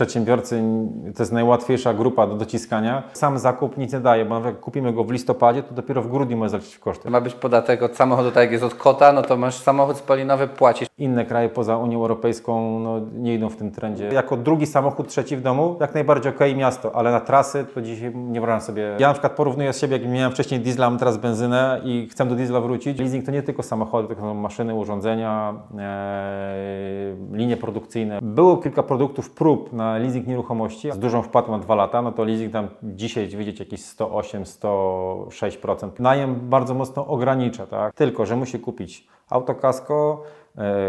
przedsiębiorcy to jest najłatwiejsza grupa do dociskania. Sam zakup nic nie daje, bo jak kupimy go w listopadzie, to dopiero w grudniu może zaliczyć w koszty. Ma być podatek od samochodu, tak jak jest od kota, no to masz samochód spalinowy, płacisz. Inne kraje poza Unią Europejską no, nie idą w tym trendzie. Jako drugi samochód, trzeci w domu, jak najbardziej okej miasto, ale na trasy to dzisiaj nie wyobrażam sobie. Ja na przykład porównuję z siebie, jak miałem wcześniej diesla, mam teraz benzynę i chcę do diesla wrócić. Leasing to nie tylko samochody, to są maszyny, urządzenia, e, linie produkcyjne. Było kilka produktów prób na leasing nieruchomości z dużą wpłatą na dwa lata, no to leasing tam dzisiaj widzieć jakieś 108-106%. Najem bardzo mocno ogranicza, tak? Tylko, że musi kupić autokasko,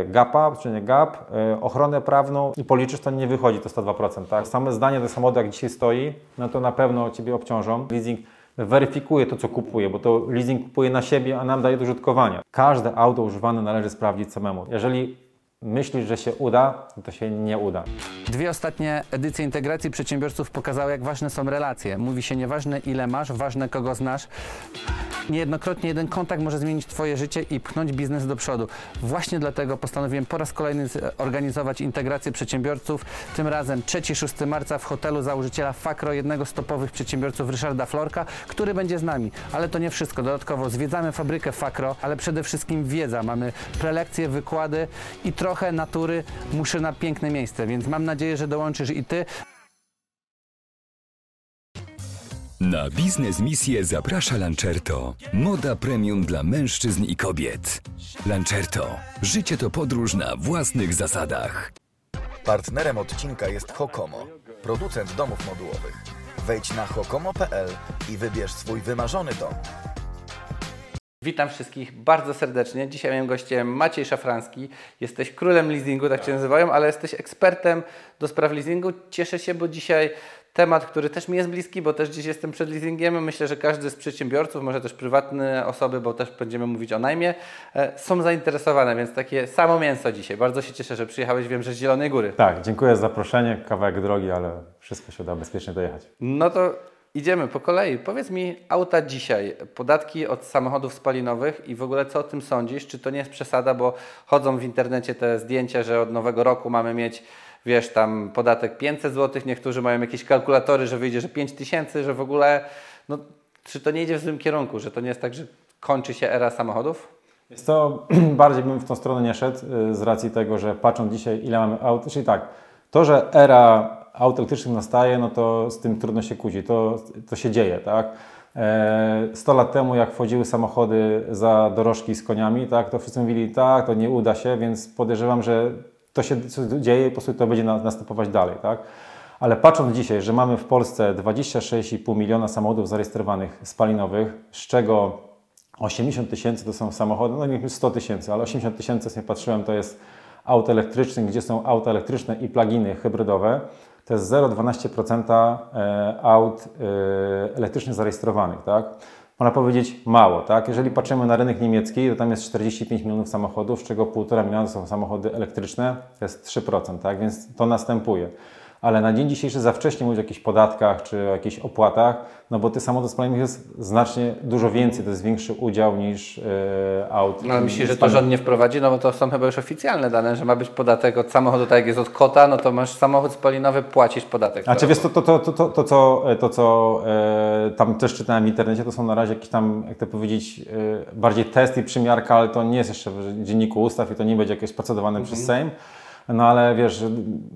GAPA, czy nie GAP, e, ochronę prawną i policzysz, to nie wychodzi to 102%. Tak? Same zdanie do samochodu, jak dzisiaj stoi, no to na pewno Ciebie obciążą. Leasing weryfikuje to, co kupuje, bo to leasing kupuje na siebie, a nam daje do użytkowania. Każde auto używane należy sprawdzić samemu. Jeżeli myślisz, że się uda, to się nie uda. Dwie ostatnie edycje integracji przedsiębiorców pokazały, jak ważne są relacje. Mówi się nieważne ile masz, ważne kogo znasz. Niejednokrotnie jeden kontakt może zmienić Twoje życie i pchnąć biznes do przodu. Właśnie dlatego postanowiłem po raz kolejny organizować integrację przedsiębiorców. Tym razem 3-6 marca w hotelu założyciela Fakro, jednego z topowych przedsiębiorców Ryszarda Florka, który będzie z nami. Ale to nie wszystko. Dodatkowo zwiedzamy fabrykę Fakro, ale przede wszystkim wiedza. Mamy prelekcje, wykłady i trochę natury. Muszę na piękne miejsce, więc mam nadzieję, że dołączysz i Ty. Na biznes misję zaprasza Lancerto. Moda premium dla mężczyzn i kobiet. Lancerto. Życie to podróż na własnych zasadach. Partnerem odcinka jest Hokomo, producent domów modułowych. Wejdź na hokomo.pl i wybierz swój wymarzony dom. Witam wszystkich bardzo serdecznie. Dzisiaj moim gościem Maciej Szafranski. Jesteś królem leasingu, tak Cię nazywają, ale jesteś ekspertem do spraw leasingu. Cieszę się, bo dzisiaj temat, który też mi jest bliski, bo też dziś jestem przed leasingiem. Myślę, że każdy z przedsiębiorców, może też prywatne osoby, bo też będziemy mówić o najmie, e, są zainteresowane, więc takie samo mięso dzisiaj. Bardzo się cieszę, że przyjechałeś, wiem, że z Zielonej Góry. Tak, dziękuję za zaproszenie. Kawałek drogi, ale wszystko się uda bezpiecznie dojechać. No to idziemy po kolei. Powiedz mi, auta dzisiaj, podatki od samochodów spalinowych i w ogóle co o tym sądzisz? Czy to nie jest przesada, bo chodzą w internecie te zdjęcia, że od nowego roku mamy mieć wiesz, tam podatek 500 zł, niektórzy mają jakieś kalkulatory, że wyjdzie, że 5000, że w ogóle, no, czy to nie idzie w złym kierunku, że to nie jest tak, że kończy się era samochodów? Jest to, bardziej bym w tą stronę nie szedł y, z racji tego, że patrząc dzisiaj ile mamy aut, czyli tak, to, że era aut elektrycznych nastaje, no to z tym trudno się kłócić, to, to się dzieje, tak? 100 e, lat temu, jak wchodziły samochody za dorożki z koniami, tak, to wszyscy mówili, tak, to nie uda się, więc podejrzewam, że to się dzieje i po prostu to będzie następować dalej. Tak? Ale patrząc dzisiaj, że mamy w Polsce 26,5 miliona samochodów zarejestrowanych spalinowych, z czego 80 tysięcy to są samochody, no nie 100 tysięcy, ale 80 tysięcy, jak patrzyłem, to jest aut elektrycznych, gdzie są auta elektryczne i pluginy hybrydowe. To jest 0,12% e, aut e, elektrycznych zarejestrowanych. Tak? można powiedzieć mało. Tak? Jeżeli patrzymy na rynek niemiecki, to tam jest 45 milionów samochodów, z czego 1,5 miliona są samochody elektryczne, to jest 3%, tak? więc to następuje ale na dzień dzisiejszy za wcześnie mówić o jakichś podatkach czy o jakichś opłatach, no bo tych samochodów spalinowych jest znacznie dużo więcej, to jest większy udział niż yy, aut. No ale myślisz, że to rząd nie wprowadzi? No bo to są chyba już oficjalne dane, że ma być podatek od samochodu, tak jak jest od kota, no to masz samochód spalinowy, płacisz podatek. Znaczy wiesz, to, to, to, to, to, to co, to, co yy, tam też czytałem w internecie, to są na razie jakieś tam, jak to powiedzieć, yy, bardziej testy i przymiarka, ale to nie jest jeszcze w dzienniku ustaw i to nie będzie jakieś procedowane mhm. przez Sejm. No ale wiesz,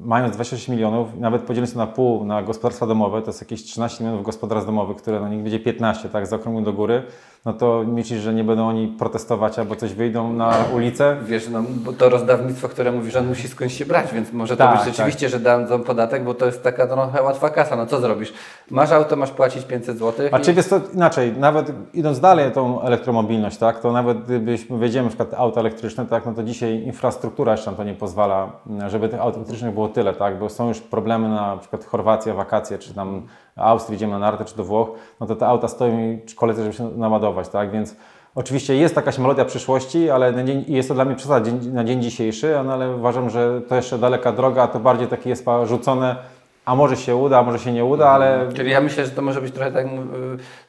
mając 26 milionów, nawet podzieląc to na pół na gospodarstwa domowe, to jest jakieś 13 milionów gospodarstw domowych, które no niech będzie 15, tak, zaokrągłym do góry, no to myślisz, że nie będą oni protestować albo coś wyjdą na ulicę? Wiesz, no bo to rozdawnictwo, które mówi, że on musi skądś się brać, więc może to tak, być rzeczywiście, tak. że dadzą podatek, bo to jest taka trochę łatwa kasa, no co zrobisz? Masz auto, masz płacić 500 zł. A i... czy wiesz to inaczej, nawet idąc dalej tą elektromobilność, tak, to nawet gdybyśmy wejdziemy na przykład auto elektryczne, tak, no to dzisiaj infrastruktura jeszcze nam to nie pozwala, żeby tych aut elektrycznych było tyle, tak, bo są już problemy na przykład Chorwacja, wakacje, czy tam Austrii, idziemy na nartę czy do Włoch, no to te auta stoją i koledzy, żeby się naładować, tak? Więc oczywiście jest jakaś melodia przyszłości, ale dzień, jest to dla mnie przesada na dzień dzisiejszy, no ale uważam, że to jeszcze daleka droga, a to bardziej takie jest rzucone a może się uda, a może się nie uda, ale... Czyli ja myślę, że to może być trochę tak,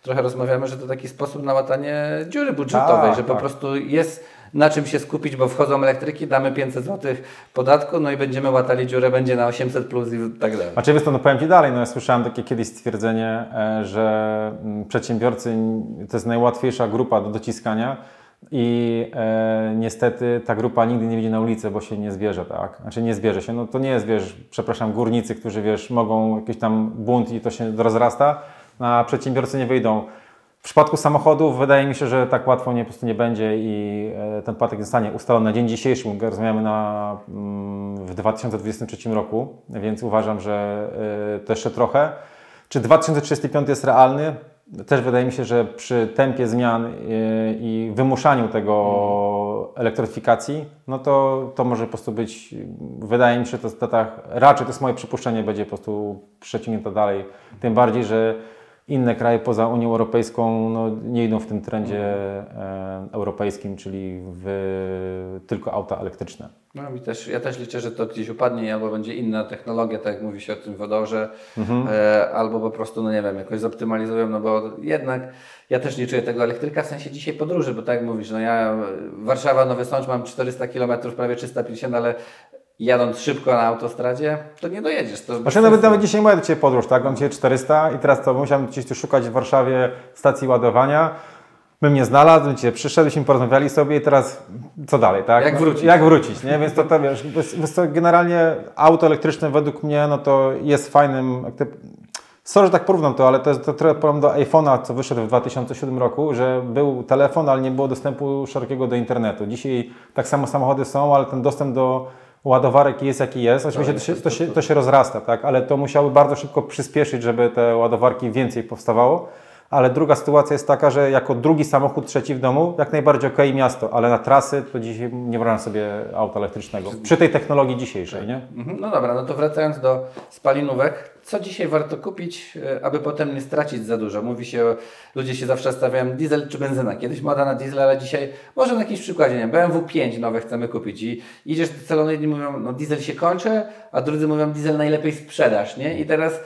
trochę rozmawiamy, że to taki sposób na łatanie dziury budżetowej, tak, że po tak. prostu jest na czym się skupić, bo wchodzą elektryki, damy 500 zł podatku, no i będziemy łatali dziurę, będzie na 800 plus i tak dalej. A czy wiesz to, no powiem Ci dalej, no ja słyszałem takie kiedyś stwierdzenie, e, że mm, przedsiębiorcy to jest najłatwiejsza grupa do dociskania i e, niestety ta grupa nigdy nie wyjdzie na ulicę, bo się nie zbierze, tak? Znaczy nie zbierze się, no to nie jest, wiesz, przepraszam, górnicy, którzy, wiesz, mogą jakiś tam bunt i to się rozrasta, a przedsiębiorcy nie wyjdą. W przypadku samochodów wydaje mi się, że tak łatwo nie, po prostu nie będzie i e, ten podatek zostanie ustalony na dzień dzisiejszy. Rozmawiamy na, mm, w 2023 roku, więc uważam, że e, to jeszcze trochę. Czy 2035 jest realny? Też wydaje mi się, że przy tempie zmian e, i wymuszaniu tego elektryfikacji, no to, to może po prostu być, wydaje mi się, że to, tak, raczej to jest moje przypuszczenie, będzie po prostu przeciągnięte dalej. Tym bardziej, że inne kraje poza Unią Europejską no, nie idą w tym trendzie e, europejskim, czyli w tylko auta elektryczne. No i też, ja też liczę, że to gdzieś upadnie albo będzie inna technologia, tak jak mówi się o tym wodorze, e, albo po prostu, no nie wiem, jakoś zoptymalizują, no bo jednak ja też nie czuję tego elektryka w sensie dzisiaj podróży, bo tak jak mówisz, no ja Warszawa, Nowy Sącz mam 400 km, prawie 350, ale jadąc szybko na autostradzie, to nie dojedziesz. To bez Właśnie nawet, nawet dzisiaj moja do Ciebie podróż, tak? Mam dzisiaj 400 i teraz to musiałem gdzieś tu szukać w Warszawie stacji ładowania. Bym nie znalazł, bym Cię przyszedł, byśmy porozmawiali sobie i teraz co dalej, tak? Jak wrócić? Jak wrócić, nie? Więc to, to wiesz, co, generalnie auto elektryczne według mnie, no to jest fajnym, sorry, że tak porównam to, ale to jest to trochę porównam do iPhone'a, co wyszedł w 2007 roku, że był telefon, ale nie było dostępu szerokiego do internetu. Dzisiaj tak samo samochody są, ale ten dostęp do ładowarek jest jaki jest. Oczywiście to się, to, się, to się rozrasta, tak? ale to musiały bardzo szybko przyspieszyć, żeby te ładowarki więcej powstawało. Ale druga sytuacja jest taka, że jako drugi samochód, trzeci w domu, jak najbardziej okej miasto, ale na trasy to dzisiaj nie wyobrażam sobie auta elektrycznego. Przy tej technologii dzisiejszej, nie? Mhm, No dobra, no to wracając do spalinówek, co dzisiaj warto kupić, e, aby potem nie stracić za dużo? Mówi się, ludzie się zawsze stawiają diesel czy benzyna. Kiedyś moda na diesel, ale dzisiaj może na jakimś przykładzie, nie wiem, BMW 5 nowe chcemy kupić i idziesz do salonu, jedni mówią, no diesel się kończy, a drudzy mówią, diesel najlepiej sprzedaż, nie? I teraz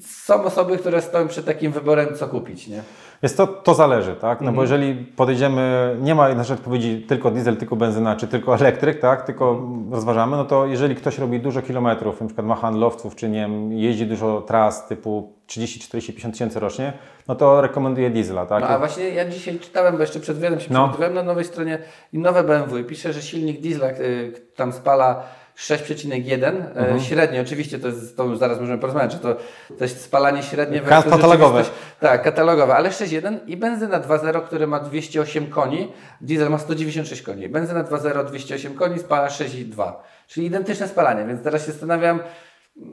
są osoby, które stoją przed takim wyborem, co kupić, nie? Jest to, to zależy, tak? No Mhm. bo jeżeli podejdziemy, nie ma naszej odpowiedzi tylko diesel, tylko benzyna, czy tylko elektryk, tak? Tylko Mhm. rozważamy, no to jeżeli ktoś robi dużo kilometrów, na przykład ma handlowców, czy nie wiem, jeździ dużo tras typu 30, 40, 50 tysięcy rocznie, no to rekomenduję diesla, tak? No a właśnie ja dzisiaj czytałem, bo jeszcze przed wywiadem się No. przygotowałem na nowej stronie i nowe BMW i pisze, że silnik diesla y, tam spala 6,1 Mhm. y, średnio, oczywiście to jest, to już zaraz możemy porozmawiać, czy to, to jest spalanie średnie Ka- katalogowe. Tak, katalogowe, ale 6,1 i benzyna 2.0, który ma 208 koni, diesel ma 196 koni. Benzyna 2.0 208 koni, spala 6,2, czyli identyczne spalanie, więc teraz się zastanawiam,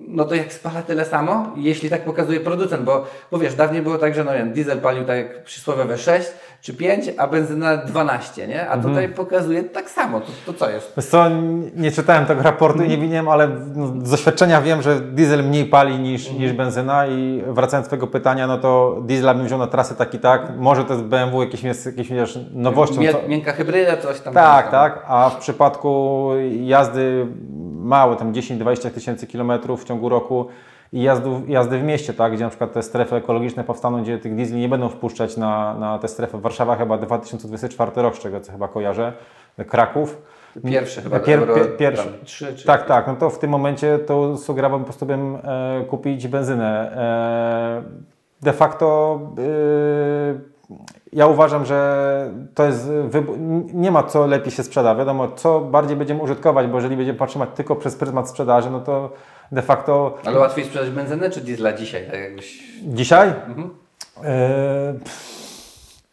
no to jak spala tyle samo, jeśli tak pokazuje producent, bo, bo wiesz, dawniej było tak, że no wiem, diesel palił tak jak przysłowiowe 6 czy 5, a benzyna 12, nie? A Mhm. tutaj pokazuje tak samo, to, to co jest? Wiesz co, nie czytałem tego raportu i nie widziałem, ale no, z doświadczenia wiem, że diesel mniej pali niż, Mhm. niż benzyna i wracając do Twojego pytania, no to diesla bym wziął na trasy tak i tak. Może to jest BMW jakieś, jakieś wiesz, nowością. Mie, co- miękka hybryda, coś tam. Tak, tam. tak. A w przypadku jazdy małe, tam 10-20 tysięcy kilometrów w ciągu roku i jazdy, jazdy w mieście, tak, gdzie na przykład te strefy ekologiczne powstaną, gdzie tych diesli nie będą wpuszczać na, na te strefy. Warszawa chyba 2024 rok, z czego co chyba kojarzę, Kraków. Pierwszy chyba Pier- euro, pier- pierwszy. tam, trzy, czy Tak, tak, no to w tym momencie to sugerowałbym po prostu bym e, kupić benzynę. E, de facto e, ja uważam, że to jest nie ma co lepiej się sprzeda. Wiadomo, co bardziej będziemy użytkować, bo jeżeli będziemy patrzeć tylko przez pryzmat sprzedaży, no to de facto Ale łatwiej sprzedać benzynę czy diesla dzisiaj? Tak jakbyś... dzisiaj e,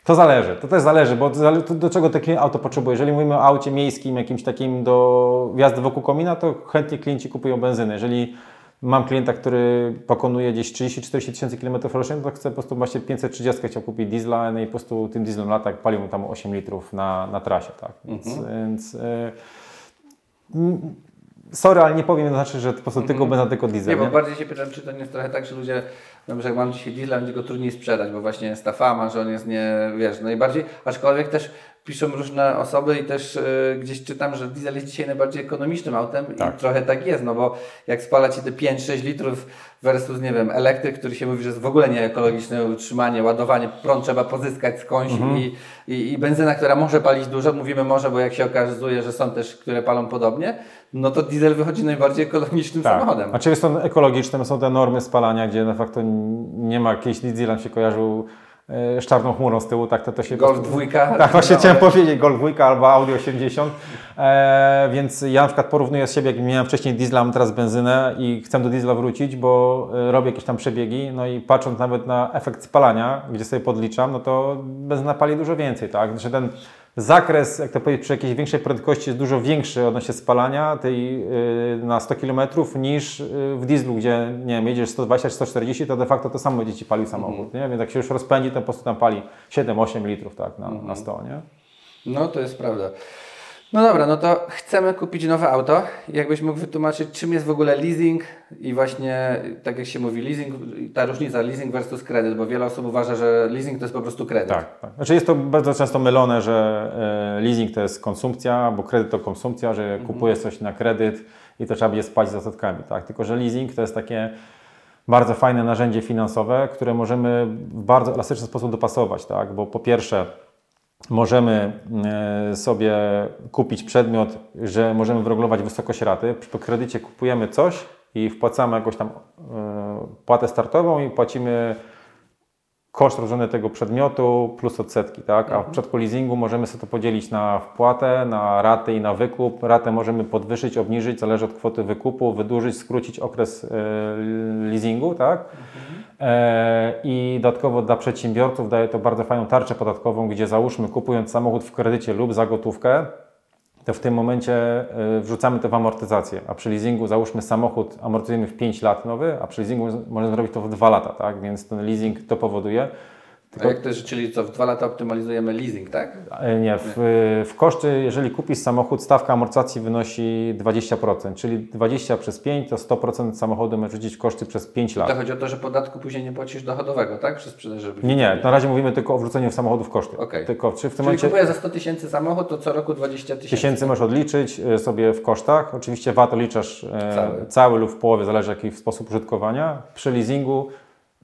to zależy, to też zależy, bo do czego taki auto potrzebuje. Jeżeli mówimy o aucie miejskim, jakimś takim do jazdy wokół komina, to chętnie klienci kupują benzynę. Jeżeli mam klienta, który pokonuje gdzieś 30-40 tysięcy kilometrów rocznie, to chce po prostu właśnie 530 chciał kupić diesla, no i po prostu tym dieslem lata, palił mu tam 8 litrów na, na trasie, tak. Więc, więc e, mm, sorry, ale nie powiem, to znaczy, że po prostu tylko benzyna, tylko diesel. Nie, bo nie? bardziej się pytam, czy to nie jest trochę tak, że ludzie mówią, że jak mam dzisiaj diesla, będzie go trudniej sprzedać, bo właśnie jest ta fama, że on jest nie, wiesz, najbardziej, aczkolwiek też piszą różne osoby i też y, gdzieś czytam, że diesel jest dzisiaj najbardziej ekonomicznym autem Tak. i trochę tak jest, no bo jak spala Ci te 5-6 litrów versus, nie wiem, elektryk, który się mówi, że jest w ogóle nieekologiczne utrzymanie, ładowanie, prąd trzeba pozyskać skądś i, i, i benzyna, która może palić dużo, mówimy może, bo jak się okazuje, że są też, które palą podobnie, no to diesel wychodzi najbardziej ekologicznym samochodem. Znaczy jest to ekologiczne, są te normy spalania, gdzie de facto nie ma jakiejś diesel, się kojarzył z czarną chmurą z tyłu, tak to, to się... Golf dwójka. Tak, właśnie No, chciałem powiedzieć, Golf 2 albo Audi 80, e, więc ja na przykład porównuję z siebie, jak miałem wcześniej diesla, mam teraz benzynę i chcę do diesla wrócić, bo e, robię jakieś tam przebiegi, no i patrząc nawet na efekt spalania, gdzie sobie podliczam, no to benzyna pali dużo więcej, tak? Znaczy ten zakres, jak to powiedzieć, przy jakiejś większej prędkości jest dużo większy odnośnie spalania tej y, na 100 km niż y, w dieslu, gdzie nie wiem, jedziesz 120 czy 140, to de facto to samo będzie Ci palił samochód, nie? Więc jak się już rozpędzi, to po prostu tam pali 7-8 litrów tak, na, na 100, nie? No to jest prawda. No dobra, no to chcemy kupić nowe auto. Jakbyś mógł wytłumaczyć, czym jest w ogóle leasing i właśnie, tak jak się mówi, leasing, ta różnica leasing versus kredyt, bo wiele osób uważa, że leasing to jest po prostu kredyt. Tak, tak. Znaczy jest to bardzo często mylone, że e, leasing to jest konsumpcja, bo kredyt to konsumpcja, że kupujesz coś na kredyt i to trzeba będzie spłacić z odsetkami, tak? Tylko, że leasing to jest takie bardzo fajne narzędzie finansowe, które możemy w bardzo elastyczny sposób dopasować, tak? Bo po pierwsze możemy e, sobie kupić przedmiot, że możemy wyregulować wysokość raty. Przy kredycie kupujemy coś i wpłacamy jakąś tam e, płatę startową i płacimy koszt rozłożony tego przedmiotu plus odsetki, tak? A w przypadku leasingu możemy sobie to podzielić na wpłatę, na raty i na wykup. Ratę możemy podwyższyć, obniżyć, zależy od kwoty wykupu, wydłużyć, skrócić okres e, leasingu, tak? E, I dodatkowo dla przedsiębiorców daje to bardzo fajną tarczę podatkową, gdzie załóżmy kupując samochód w kredycie lub za gotówkę, to w tym momencie y, wrzucamy to w amortyzację, a przy leasingu załóżmy samochód amortyzujemy w 5 lat nowy, a przy leasingu możemy zrobić to w 2 lata, tak? Więc ten leasing to powoduje. A jak to jest, czyli co, w dwa lata optymalizujemy leasing, tak? E, Nie, w, w koszty, jeżeli kupisz samochód, stawka amortyzacji wynosi 20%, czyli 20 przez 5 to 100% samochodu możesz rzucić w koszty przez 5 lat. To chodzi o to, że podatku później nie płacisz dochodowego, tak? Przy sprzedaży. Nie, nie, na razie mówimy tylko o wrzuceniu w koszty. Okej. Tylko czy w tym Czyli momencie kupuję za 100 tysięcy samochód, to co roku 20 tysięcy. tysięcy możesz odliczyć e, sobie w kosztach. Oczywiście VAT odliczasz e, Cały. cały. lub w połowie, zależy jaki sposób użytkowania. Przy leasingu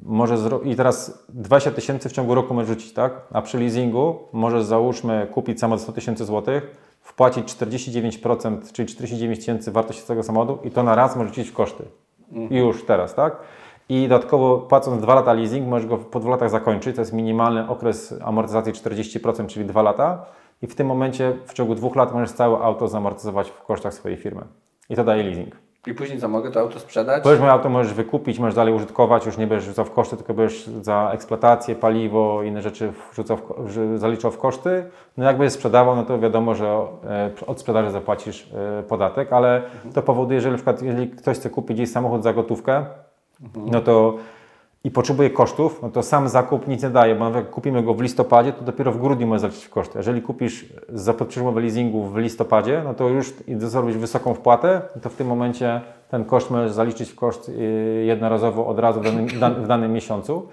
może zro... i teraz 20 tysięcy w ciągu roku możesz rzucić, tak? A przy leasingu możesz załóżmy kupić samochód za 100 tysięcy złotych, wpłacić 49%, czyli 49 tysięcy wartości tego samochodu i to na raz możesz rzucić w koszty. Już teraz, tak? I dodatkowo płacąc 2 lata leasing, możesz go po 2 latach zakończyć. To jest minimalny okres amortyzacji 40%, czyli 2 lata. I w tym momencie w ciągu dwóch lat możesz całe auto zamortyzować w kosztach swojej firmy. I to daje leasing. I później co, mogę to auto sprzedać? Powiedzmy, auto możesz wykupić, możesz dalej użytkować, już nie będziesz rzucał w koszty, tylko będziesz za eksploatację, paliwo, inne rzeczy wrzucał w, zaliczał w koszty. No jakby je sprzedawał, no to wiadomo, że e, od sprzedaży zapłacisz e, podatek, ale to powoduje, że na przykład jeżeli ktoś chce kupić gdzieś samochód za gotówkę, no to i potrzebuje kosztów, no to sam zakup nic nie daje, bo nawet jak kupimy go w listopadzie, to dopiero w grudniu możesz zaliczyć w koszty. Jeżeli kupisz za podprzyjmowe leasingu w listopadzie, no to już zrobić wysoką wpłatę, no to w tym momencie ten koszt możesz zaliczyć w koszt y, jednorazowo od razu w danym, w dan- w danym miesiącu.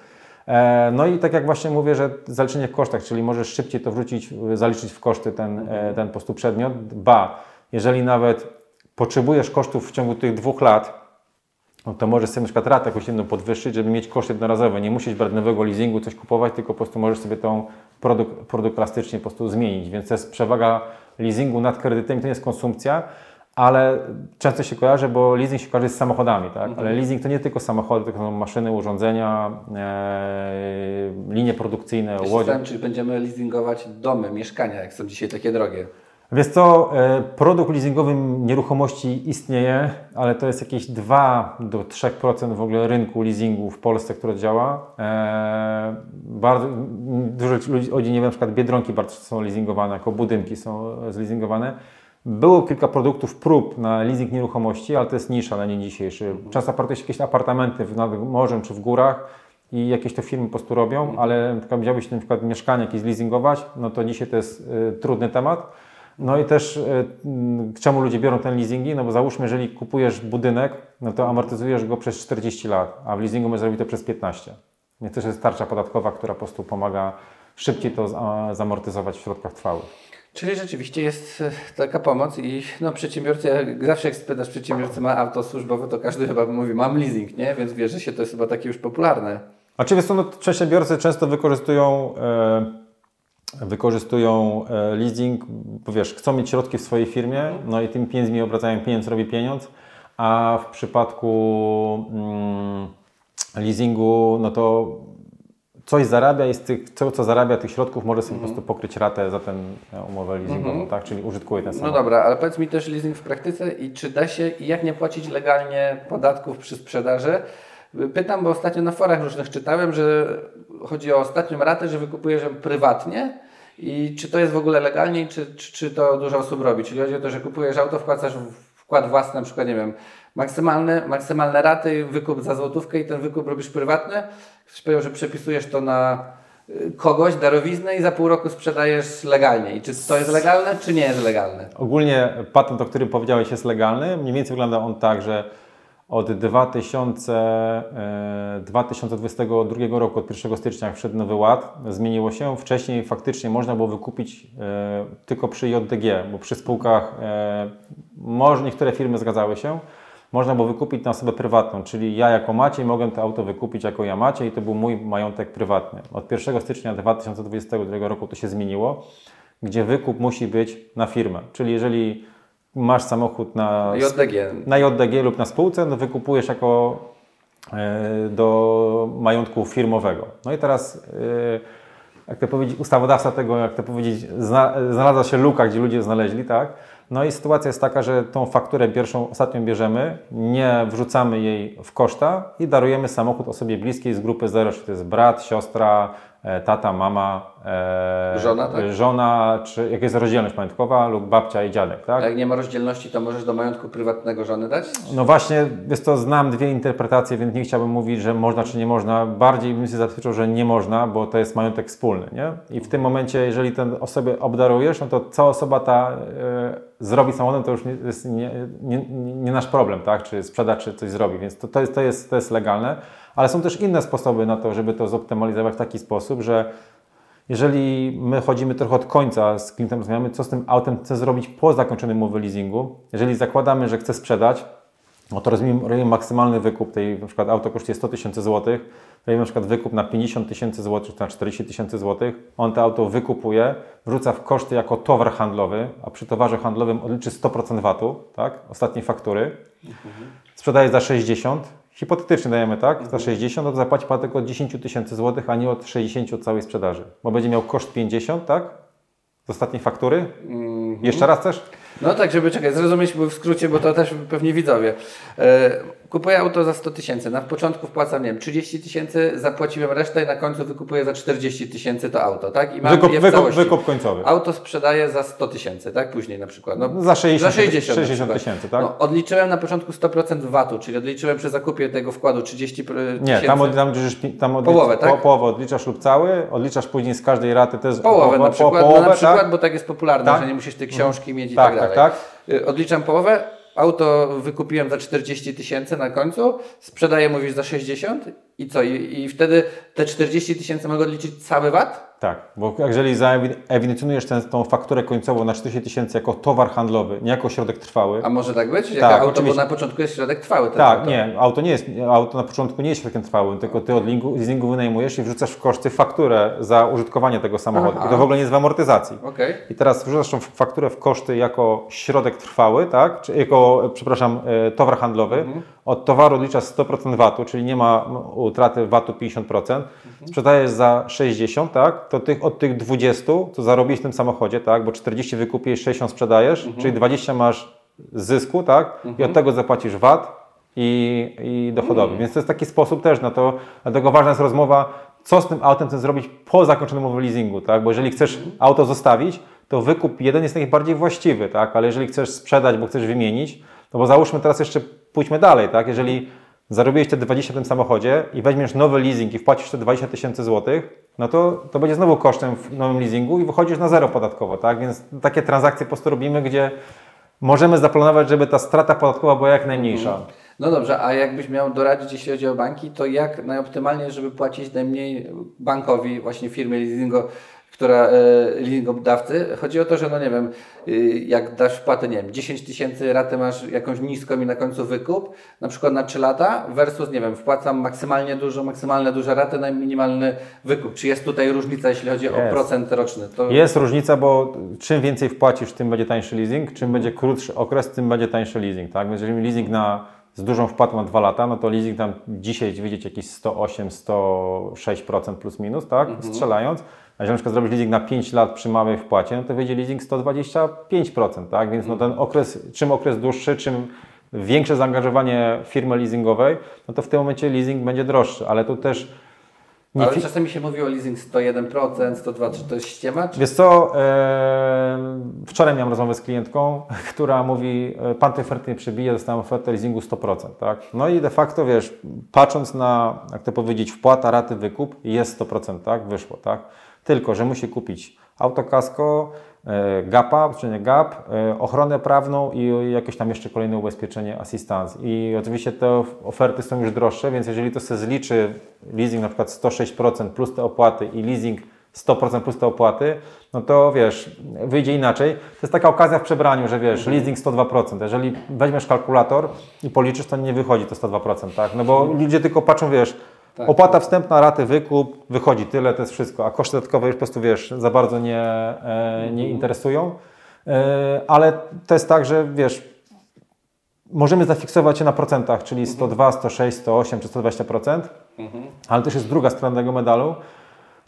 E, No i tak jak właśnie mówię, że zaliczenie w kosztach, czyli możesz szybciej to wrzucić, zaliczyć w koszty ten, e, ten po prostu przedmiot. Ba, jeżeli nawet potrzebujesz kosztów w ciągu tych dwóch lat, no to możesz sobie na przykład ratę jakąś jedną podwyższyć, żeby mieć koszty jednorazowe. Nie musisz brać nowego leasingu, coś kupować, tylko po prostu możesz sobie tą produkt, produkt plastycznie po prostu zmienić. Więc to jest przewaga leasingu nad kredytem, to nie jest konsumpcja, ale często się kojarzy, bo leasing się kojarzy z samochodami, tak? Ale leasing to nie tylko samochody, tylko są maszyny, urządzenia, e, linie produkcyjne, łodzie. Czy będziemy leasingować domy, mieszkania, jak są dzisiaj takie drogie. Wiesz co, e, produkt leasingowy nieruchomości istnieje, ale to jest jakieś 2 do 3% w ogóle rynku leasingu w Polsce, które działa. E, bardzo, dużo ludzi, nie wiem, na przykład Biedronki bardzo są leasingowane, jako budynki są zleasingowane. Było kilka produktów prób na leasing nieruchomości, ale to jest nisza na dzień dzisiejszy. Często operuje się jakieś apartamenty nad morzem czy w górach i jakieś to firmy po prostu robią, ale wziąłbyś na przykład mieszkanie jakieś leasingować, no to dzisiaj to jest y, trudny temat. No i też y, mm, czemu ludzie biorą ten leasingi? No bo załóżmy, jeżeli kupujesz budynek, no to amortyzujesz go przez 40 lat, a w leasingu możesz zrobić to przez 15. Więc też jest tarcza podatkowa, która po prostu pomaga szybciej to za- zamortyzować w środkach trwałych. Czyli rzeczywiście jest e, taka pomoc i no, przedsiębiorcy, jak zawsze jak spytasz przedsiębiorcy ma auto służbowe, to każdy chyba mówi mam leasing, nie? Więc wie, że się to jest chyba takie już popularne. Oczywiście no, przedsiębiorcy często wykorzystują, e, wykorzystują e, leasing, bo wiesz, chcą mieć środki w swojej firmie, no i tymi pieniędzmi obracają, pieniądz robi pieniądz, a w przypadku mm, leasingu, no to coś zarabia i z tych, co, co zarabia tych środków może sobie po prostu pokryć ratę za tę umowę leasingową, tak? Czyli użytkuje ten No samochód. dobra, ale powiedz mi też leasing w praktyce i czy da się i jak nie płacić legalnie podatków przy sprzedaży? Pytam, bo ostatnio na forach różnych czytałem, że chodzi o ostatnią ratę, że wykupujesz ją prywatnie i czy to jest w ogóle legalnie czy, czy, czy to dużo osób robi? Czyli chodzi o to, że kupujesz auto, wpłacasz wkład własny, na przykład, nie wiem, maksymalne, maksymalne raty, wykup za złotówkę i ten wykup robisz prywatny. Ktoś powiedział, że przepisujesz to na y, kogoś, darowiznę i za pół roku sprzedajesz legalnie. I czy to jest legalne, czy nie jest legalne? Ogólnie patent, o którym powiedziałeś, jest legalny. Mniej więcej wygląda on tak, że od 2000, e, 2022 roku, od 1 stycznia, wszedł nowy ład, zmieniło się. Wcześniej faktycznie można było wykupić e, tylko przy JDG, bo przy spółkach, e, może niektóre firmy zgadzały się, można było wykupić na osobę prywatną, czyli ja jako Maciej mogłem to auto wykupić jako ja Maciej i to był mój majątek prywatny. Od 1 stycznia 2022 roku to się zmieniło, gdzie wykup musi być na firmę, czyli jeżeli masz samochód na, JDG. na JDG lub na spółce, no wykupujesz jako e, do majątku firmowego. No i teraz, e, jak to powiedzieć, ustawodawca tego, jak to powiedzieć, zna, znalazła się luka, gdzie ludzie znaleźli, tak? No i sytuacja jest taka, że tą fakturę pierwszą, ostatnią bierzemy, nie wrzucamy jej w koszta i darujemy samochód osobie bliskiej z grupy zero, czyli to jest brat, siostra, tata, mama, e, Żona, tak? żona, czy jak jest rozdzielność majątkowa lub babcia i dziadek, tak? A jak nie ma rozdzielności, to możesz do majątku prywatnego żony dać? No właśnie, wiesz to znam dwie interpretacje, więc nie chciałbym mówić, że można czy nie można. Bardziej bym się zabezpieczył, że nie można, bo to jest majątek wspólny, nie? I w tym momencie, jeżeli tę osobę obdarujesz, no to co osoba ta e, zrobi samochodem, to już nie, jest nie, nie, nie nasz problem, tak? Czy sprzeda, czy coś zrobi, więc to, to, jest, to, jest, to jest legalne. Ale są też inne sposoby na to, żeby to zoptymalizować w taki sposób, że jeżeli my chodzimy trochę od końca z klientem, rozmawiamy, co z tym autem chce zrobić po zakończonej umowy leasingu. Jeżeli zakładamy, że chce sprzedać, no to robimy, robimy maksymalny wykup tej, na przykład auto kosztuje 100 tysięcy złotych, robimy na przykład wykup na 50 tysięcy złotych, czy na 40 tysięcy złotych, on to auto wykupuje, wrzuca w koszty jako towar handlowy, a przy towarze handlowym odliczy 100% VAT-u, tak, ostatniej faktury, sprzedaje za 60, hipotetycznie dajemy, tak, za 60, no to zapłaci podatek od 10 tysięcy złotych, a nie od 60 od całej sprzedaży, bo będzie miał koszt 50, tak, z ostatniej faktury. Jeszcze raz też? No tak, żeby czekać, zrozumieć w skrócie, bo to też pewnie widzowie. Kupuję auto za 100 tysięcy, na początku wpłacam, nie wiem, 30 tysięcy, zapłaciłem resztę i na końcu wykupuję za 40 tysięcy to auto, tak? I mam Wykup, je w wykup, wykup końcowy. Auto sprzedaję za 100 tysięcy, tak? Później na przykład. No, Za 60 za 60, na 60 przykład. tysięcy, tak? No, odliczyłem na początku 100% VAT-u, czyli odliczyłem przy zakupie tego wkładu 30 tysięcy. Nie, tam, od, tam, odliczysz pi- tam odlicz- Połowę, tak? po, połowę odliczasz lub cały, odliczasz później z każdej raty też Połowę po, na przykład, po, połowę, no na przykład tak? bo tak jest popularne, Tak. że nie musisz tej książki mieć i Tak, tak, tak, dalej. tak. Y, Odliczam połowę, auto wykupiłem za 40 tysięcy na końcu, sprzedaję, mówisz, za 60 i co? I, i wtedy te 40 tysięcy mogę odliczyć cały VAT? Tak, bo jeżeli zaewidencjonujesz tę tą fakturę końcową na 40 tysięcy jako towar handlowy, nie jako środek trwały, A może tak być? Jak Tak, auto, oczywiście. bo na początku jest środek trwały. tak, auto. nie, auto nie jest, auto na początku nie jest środkiem trwałym, tylko ty od leasingu, wynajmujesz i wrzucasz w koszty fakturę za użytkowanie tego samochodu. Aha. I to w ogóle nie jest w amortyzacji. Okej. I teraz wrzucasz tą fakturę w koszty jako środek trwały, tak? Czy jako, przepraszam, e, towar handlowy. Od towaru odliczasz 100% VAT-u, czyli nie ma utraty VAT-u 50%. Sprzedajesz za 60, tak? To tych, od tych 20, co zarobiłeś w tym samochodzie, tak? Bo 40 wykupisz, 60 sprzedajesz, czyli 20 masz zysku, tak? I od tego zapłacisz VAT i, i dochodowy. Więc to jest taki sposób też na to, dlatego ważna jest rozmowa, co z tym autem chcesz zrobić po zakończonym umowie leasingu, tak? Bo jeżeli chcesz auto zostawić, to wykup jeden jest najbardziej właściwy, tak? Ale jeżeli chcesz sprzedać, bo chcesz wymienić, no bo załóżmy teraz jeszcze, pójdźmy dalej, tak? Jeżeli zarobiłeś te 20 w tym samochodzie i weźmiesz nowy leasing i wpłacisz te 20 tysięcy złotych, no to, to będzie znowu kosztem w nowym leasingu i wychodzisz na zero podatkowo, tak? Więc takie transakcje po prostu robimy, gdzie możemy zaplanować, żeby ta strata podatkowa była jak najmniejsza. No dobrze, a jakbyś miał doradzić, jeśli chodzi o banki, to jak najoptymalnie, żeby płacić najmniej bankowi, właśnie firmie leasingo, która e, leasingodawcy. Chodzi o to, że no nie wiem, y, jak dasz wpłatę, nie wiem, 10 tysięcy raty masz jakąś niską i na końcu wykup, na przykład na 3 lata versus, nie wiem, wpłacam maksymalnie dużo, maksymalne duże raty na minimalny wykup. Czy jest tutaj różnica, jeśli chodzi o Jest. procent roczny? To Jest różnica, bo czym więcej wpłacisz, tym będzie tańszy leasing, czym będzie krótszy okres, tym będzie tańszy leasing. Tak? Więc jeżeli leasing na, z dużą wpłatą na 2 lata, no to leasing tam dzisiaj widzieć jakieś 108-106% plus minus, tak? strzelając. A jeżeli na przykład zrobić leasing na 5 lat przy małej wpłacie, no to wyjdzie leasing 125%, tak? Więc no ten okres, czym okres dłuższy, czym większe zaangażowanie firmy leasingowej, no to w tym momencie leasing będzie droższy, ale tu też nie Ale czasami się mówi o leasing 101%, 102%, czy to jest ściema? Czy... Wiesz co, wczoraj miałem rozmowę z klientką, która mówi, e, pan tej oferty nie przebije, dostałem ofertę leasingu 100%, tak? No i de facto, wiesz, patrząc na, jak to powiedzieć, wpłata, raty, wykup, jest 100%, tak? Wyszło, tak? Tylko, że musi kupić autokasko, e, GAPA, czy nie GAP, e, ochronę prawną i jakieś tam jeszcze kolejne ubezpieczenie assistance. I oczywiście te oferty są już droższe, więc jeżeli to sobie zliczy leasing na przykład 106% plus te opłaty i leasing 100% plus te opłaty, no to wiesz, wyjdzie inaczej. To jest taka okazja w przebraniu, że wiesz, leasing 102%. Jeżeli weźmiesz kalkulator i policzysz, to nie wychodzi to 102%, tak? No bo ludzie tylko patrzą, wiesz, opłata wstępna, raty, wykup, wychodzi tyle, to jest wszystko, a koszty dodatkowe już po prostu, wiesz, za bardzo nie, e, nie interesują. E, ale to jest tak, że wiesz, możemy zafiksować się na procentach, czyli 102, 106, 108 czy 120%, ale też jest druga strona tego medalu,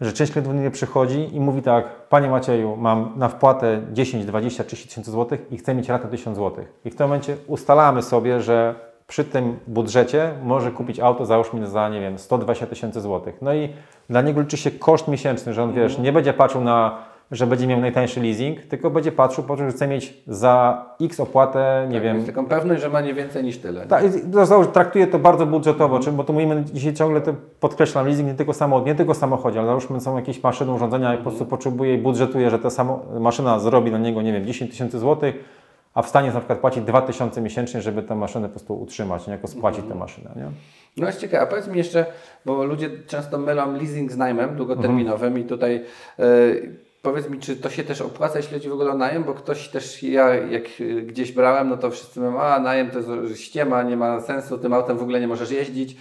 że część klientów do mnie przychodzi i mówi tak, Panie Macieju, mam na wpłatę 10, 20, 30 tysięcy złotych i chcę mieć ratę 1000 złotych. I w tym momencie ustalamy sobie, że przy tym budżecie może kupić auto, załóżmy za, nie wiem, 120 tysięcy złotych. No i dla niego liczy się koszt miesięczny, że on, wiesz, nie będzie patrzył na że będzie miał najtańszy leasing, tylko będzie patrzył po to, że chce mieć za x opłatę, nie wiem, Mieć taką pewność, że ma nie więcej niż tyle. tak, i to bardzo budżetowo, czym, bo tu mówimy dzisiaj ciągle, to podkreślam, leasing nie tylko samochód, nie tylko samochodzie, ale załóżmy są jakieś maszyny, urządzenia i po prostu potrzebuje i budżetuje, że ta samo, maszyna zrobi na niego, nie wiem, 10 tysięcy złotych, a w stanie jest na przykład płacić 2 tysiące miesięcznie, żeby tę maszynę po prostu utrzymać, nie? Jako spłacić tę maszynę, nie? No jest ciekawe, a powiedz mi jeszcze, bo ludzie często mylą leasing z najmem długoterminowym i tutaj e, powiedz mi, czy to się też opłaca, jeśli chodzi w ogóle o najem, bo ktoś też, ja jak e, gdzieś brałem, no to wszyscy mówią, a najem to jest ściema, nie ma sensu, tym autem w ogóle nie możesz jeździć.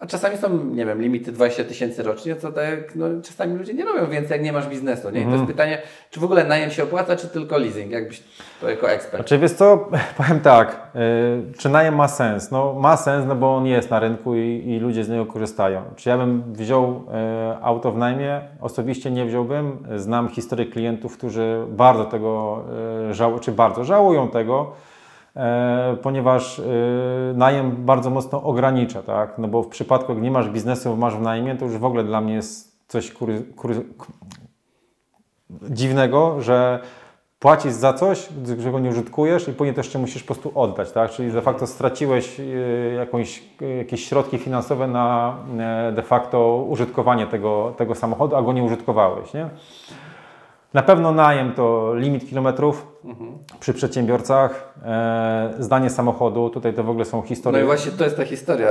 A czasami są, nie wiem, limity 20 tysięcy rocznie, co tak, no czasami ludzie nie robią więcej, jak nie masz biznesu, nie? I to jest pytanie, czy w ogóle najem się opłaca, czy tylko leasing, jakbyś to jako ekspert. Znaczy wiesz co, powiem tak, yy, czy najem ma sens? No ma sens, no bo on jest na rynku i, i ludzie z niego korzystają. Czy ja bym wziął yy, auto w najmie? Osobiście nie wziąłbym. Znam historię klientów, którzy bardzo tego yy, żałują, czy bardzo żałują tego, ponieważ e, najem bardzo mocno ogranicza, tak? No bo w przypadku, jak nie masz biznesu, masz w najmie, to już w ogóle dla mnie jest coś kury, kury, dziwnego, że płacisz za coś, czego nie użytkujesz i później to jeszcze musisz po prostu oddać, tak? Czyli de facto straciłeś e, jakąś, e, jakieś środki finansowe na e, de facto użytkowanie tego, tego samochodu, a go nie użytkowałeś, nie? Na pewno najem to limit kilometrów przy przedsiębiorcach, e, zdanie samochodu, tutaj to w ogóle są No historie. i właśnie to jest ta historia.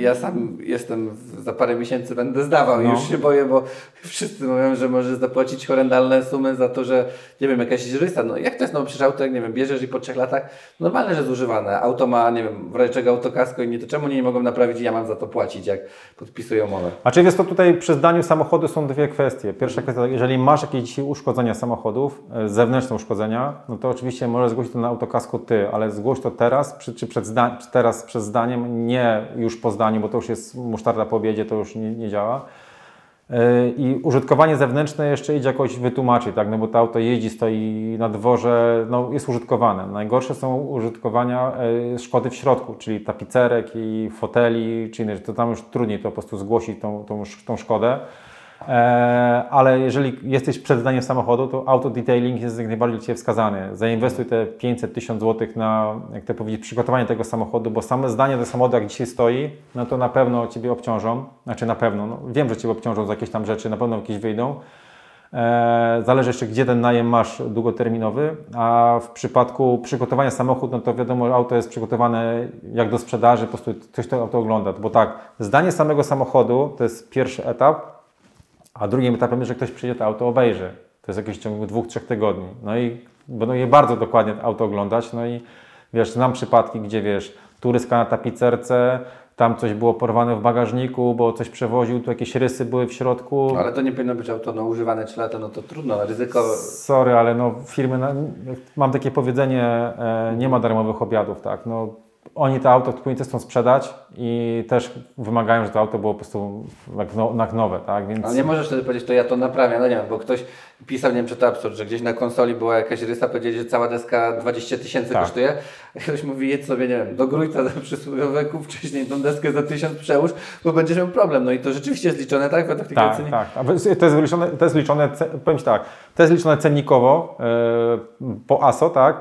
Ja sam jestem, w- za parę miesięcy będę zdawał No. już się boję, bo wszyscy mówią, że możesz zapłacić horrendalne sumy za to, że nie wiem, jakaś rysa. No jak to jest? No przecież auto, jak nie wiem, bierzesz i po trzech latach, normalne, że zużywane. Auto ma, nie wiem, w razie czego autokasko i nie to czemu nie mogą naprawić i ja mam za to płacić, jak podpisuję umowę. A czy jest to tutaj przy zdaniu samochodu są dwie kwestie. Pierwsza kwestia, jeżeli masz jakieś uszkodzenia samochodów, e, zewnętrzne uszkodzenia, no to oczywiście możesz zgłosić to na autokasko ty, ale zgłoś to teraz, przy, czy przed zda, teraz przed zdaniem, nie już po zdaniu, bo to już jest musztarda po obiedzie, to już nie, nie działa. E, I użytkowanie zewnętrzne jeszcze idzie jakoś wytłumaczyć, tak? no bo to auto jeździ, stoi na dworze, no jest użytkowane. Najgorsze są użytkowania e, szkody w środku, czyli tapicerek i foteli, czy inne, to tam już trudniej to po prostu zgłosić tą, tą, tą szkodę. E, ale jeżeli jesteś przed zdaniem samochodu, to auto detailing jest jak najbardziej Ciebie wskazany. Zainwestuj te 500-1000 zł na, jak to powiedzieć, przygotowanie tego samochodu, bo same zdanie tego samochodu, jak dzisiaj stoi, no to na pewno Ciebie obciążą. Znaczy na pewno, no, wiem, że Ciebie obciążą za jakieś tam rzeczy, na pewno jakieś wyjdą. E, zależy jeszcze, gdzie ten najem masz długoterminowy, a w przypadku przygotowania samochodu, no to wiadomo, auto jest przygotowane jak do sprzedaży, po prostu ktoś to auto ogląda. Bo tak, zdanie samego samochodu to jest pierwszy etap, a drugim etapem jest, że ktoś przyjdzie to auto obejrzy. To jest jakieś w ciągu dwóch, trzech tygodni. No i będą je bardzo dokładnie auto oglądać, no i wiesz, znam przypadki, gdzie wiesz, turyska na tapicerce, tam coś było porwane w bagażniku, bo coś przewoził, tu jakieś rysy były w środku. Ale to nie powinno być auto no, używane 3 lata, no to trudno, ryzyko... Sorry, ale no firmy, mam takie powiedzenie, e, nie ma darmowych obiadów, tak, no oni to auto powinni chcą sprzedać i też wymagają, że to auto było po prostu jak nowe, tak? Więc... Ale nie możesz wtedy powiedzieć, to ja to naprawiam, no nie wiem, bo ktoś pisał, nie wiem czy to absurd, że gdzieś na konsoli była jakaś rysa, powiedzieli, że cała deska 20 tysięcy tak. kosztuje, a ktoś mówi, jedź sobie, nie wiem, do Grójca za przysłowiowe, kup wcześniej tą deskę za 1000 przełóż, bo będziesz miał problem. No i to rzeczywiście jest liczone, tak? Według tak, oceny... tak. To jest liczone, to jest liczone, powiem Ci tak, to jest liczone cennikowo yy, po ASO, tak?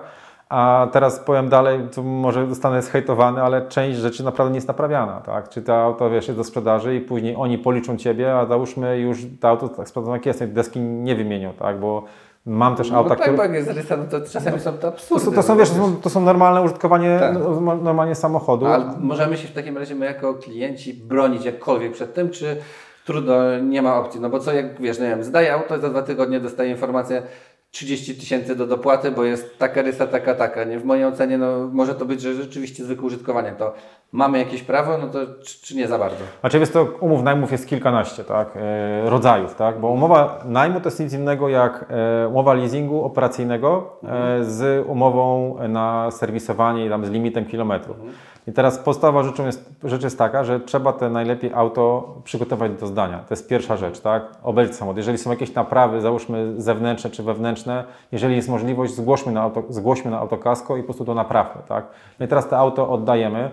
A teraz powiem dalej, to może zostanę zhejtowany, ale część rzeczy naprawdę nie jest naprawiana, tak? Czy to auto, wiesz, jest do sprzedaży i później oni policzą Ciebie, a załóżmy już to auto tak sprawdzone jak jest, deski nie wymienią, tak? Bo mam też no, auta, tak, które... Tak, no to czasami są to absurdy. To, to, są, wiesz, to są, to są normalne użytkowanie tak. No, normalnie samochodu. Ale możemy się w takim razie my jako klienci bronić jakkolwiek przed tym, czy trudno, nie ma opcji, no bo co jak, wiesz, nie wiem, zdaję auto i za dwa tygodnie dostaję informację, 30 tysięcy do dopłaty, bo jest taka rysa, taka, taka. Nie? W mojej ocenie no, może to być, że rzeczywiście zwykłe użytkowanie. To mamy jakieś prawo, no to czy, czy nie za bardzo? Znaczy jest to umów najmów jest kilkanaście tak? E, rodzajów, tak? bo umowa najmu to jest nic innego jak e, umowa leasingu operacyjnego e, z umową na serwisowanie i tam z limitem kilometrów. Mhm. I teraz podstawowa rzeczą jest, rzecz jest taka, że trzeba te najlepiej auto przygotować do zdania. To jest pierwsza rzecz, tak? Obejrzeć samochód. Jeżeli są jakieś naprawy, załóżmy zewnętrzne czy wewnętrzne, jeżeli jest możliwość, zgłośmy na, auto, zgłośmy na autokasko i po prostu to naprawmy, tak? No i teraz to auto oddajemy.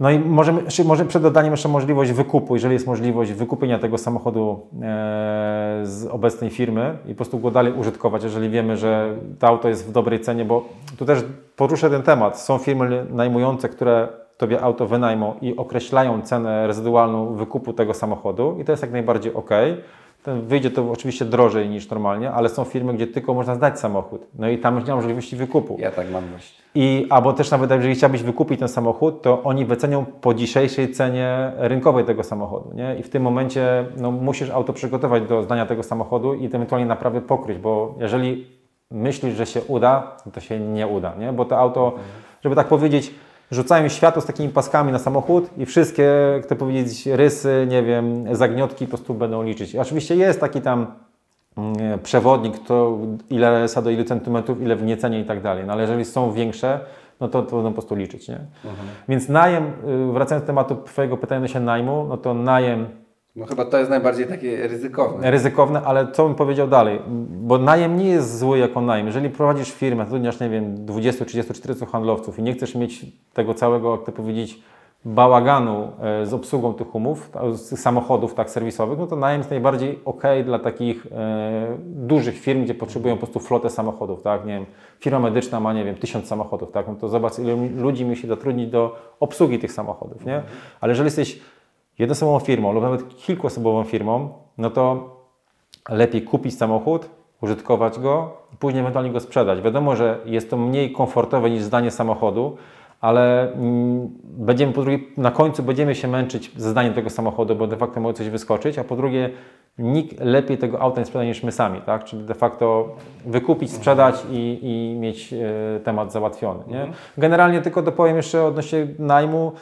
No i możemy, może przed oddaniem jeszcze możliwość wykupu, jeżeli jest możliwość wykupienia tego samochodu e, z obecnej firmy i po prostu go dalej użytkować, jeżeli wiemy, że to auto jest w dobrej cenie, bo tu też poruszę ten temat. Są firmy najmujące, które Tobie auto wynajmą i określają cenę rezydualną wykupu tego samochodu i to jest jak najbardziej ok. Wyjdzie to oczywiście drożej niż normalnie, ale są firmy, gdzie tylko można zdać samochód. No i tam już nie ma możliwości wykupu. Ja tak mam właśnie. I, albo też nawet jeżeli chciałbyś wykupić ten samochód, to oni wycenią po dzisiejszej cenie rynkowej tego samochodu. Nie? I w tym momencie no, musisz auto przygotować do zdania tego samochodu i ewentualnie naprawy pokryć, bo jeżeli myślisz, że się uda, to się nie uda. Nie? Bo to auto, żeby tak powiedzieć, rzucają światło z takimi paskami na samochód i wszystkie, chcę powiedzieć, rysy, nie wiem, zagniotki po prostu będą liczyć. Oczywiście jest taki tam mm, przewodnik, to ile RSA do ilu centymetrów, ile wniecenie i tak dalej. No ale jeżeli są większe, no to, to będą po prostu liczyć, nie? Mhm. Więc najem, y, wracając do tematu Twojego pytania się najmu, no to najem no chyba to jest najbardziej takie ryzykowne. Ryzykowne, ale co bym powiedział dalej? Bo najem nie jest zły jako najem. Jeżeli prowadzisz firmę, zatrudniasz, nie wiem, 20, 30, 40 handlowców i nie chcesz mieć tego całego, jak to powiedzieć, bałaganu e, z obsługą tych umów, z tych samochodów tak serwisowych, no to najem jest najbardziej ok dla takich e, dużych firm, gdzie potrzebują po prostu flotę samochodów, tak? Nie wiem, firma medyczna ma, nie wiem, tysiąc samochodów, tak? No to zobacz, ile ludzi musi zatrudnić do obsługi tych samochodów, nie? Ale jeżeli jesteś jednoosobową firmą lub nawet kilkuosobową firmą, no to lepiej kupić samochód, użytkować go, później ewentualnie go sprzedać. Wiadomo, że jest to mniej komfortowe niż zdanie samochodu, ale mm, będziemy po drugie, na końcu będziemy się męczyć ze zdaniem tego samochodu, bo de facto może coś wyskoczyć, a po drugie nikt lepiej tego auta nie sprzeda niż my sami, tak? Czyli de facto wykupić, sprzedać i, i mieć e, temat załatwiony. Nie? Mhm. Generalnie tylko dopowiem jeszcze odnośnie najmu,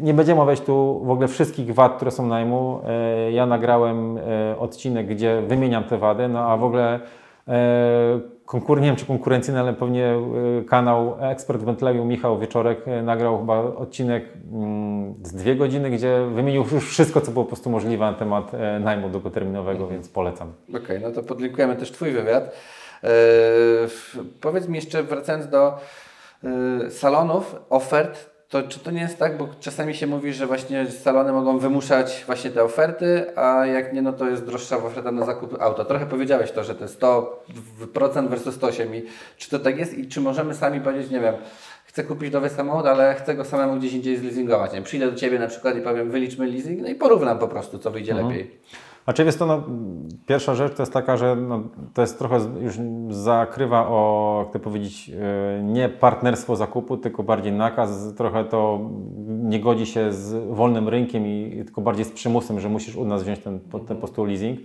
nie będziemy omawiać tu w ogóle wszystkich wad, które są najmu. E, ja nagrałem e, odcinek, gdzie wymieniam te wady, no a w ogóle e, konkur, nie wiem czy konkurencyjny, ale pewnie kanał Ekspert Wętleju Michał Wieczorek nagrał chyba odcinek mm, z dwie godziny, gdzie wymienił już wszystko, co było po prostu możliwe na temat najmu długoterminowego, więc polecam. Okej, okay, no to podlinkujemy też Twój wywiad. powiedz mi jeszcze, wracając do salonów, ofert, to czy to nie jest tak, bo czasami się mówi, że właśnie salony mogą wymuszać właśnie te oferty, a jak nie, no to jest droższa oferta na zakup auta. Trochę powiedziałeś to, że to jest 100% versus 108 i czy to tak jest i czy możemy sami powiedzieć, nie wiem, chcę kupić nowy samochód, ale chcę go samemu gdzieś indziej zleasingować. Nie? Przyjdę do Ciebie na przykład i powiem, wyliczmy leasing, no i porównam po prostu, co wyjdzie mhm. lepiej. Znaczy jest to, no, pierwsza rzecz to jest taka, że no, to jest trochę już zakrywa o, jak to powiedzieć, yy, nie partnerstwo zakupu, tylko bardziej nakaz. Trochę to nie godzi się z wolnym rynkiem i tylko bardziej z przymusem, że musisz u nas wziąć ten, ten po prostu leasing.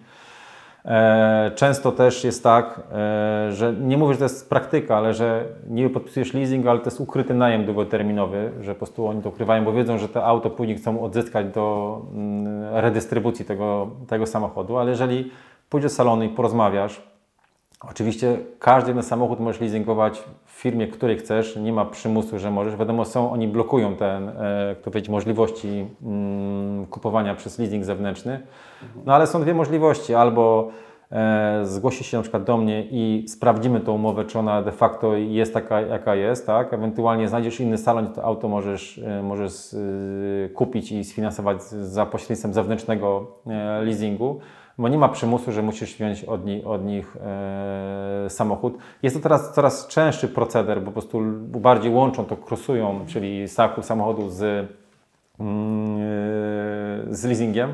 E, Często też jest tak, e, że nie mówię, że to jest praktyka, ale że niby podpisujesz leasing, ale to jest ukryty najem długoterminowy, że po prostu oni to ukrywają, bo wiedzą, że to auto później chcą odzyskać do mm, redystrybucji tego, tego samochodu, ale jeżeli pójdziesz do salonu i porozmawiasz, Oczywiście każdy jeden samochód możesz leasingować firmie, której chcesz, nie ma przymusu, że możesz. Wiadomo, są, oni blokują ten, e, jak to powiedzieć, możliwości mm, kupowania przez leasing zewnętrzny. No ale są dwie możliwości. Albo e, zgłosisz się na przykład do mnie i sprawdzimy tą umowę, czy ona de facto jest taka, jaka jest, tak? Ewentualnie znajdziesz inny salon, to auto możesz, e, możesz e, kupić i sfinansować za pośrednictwem zewnętrznego e, leasingu bo nie ma przymusu, że musisz wziąć od nich, od nich e, samochód. Jest to teraz coraz częstszy proceder, bo po prostu bardziej łączą to, krosują, czyli zakup samochodu z, mm, e, z leasingiem.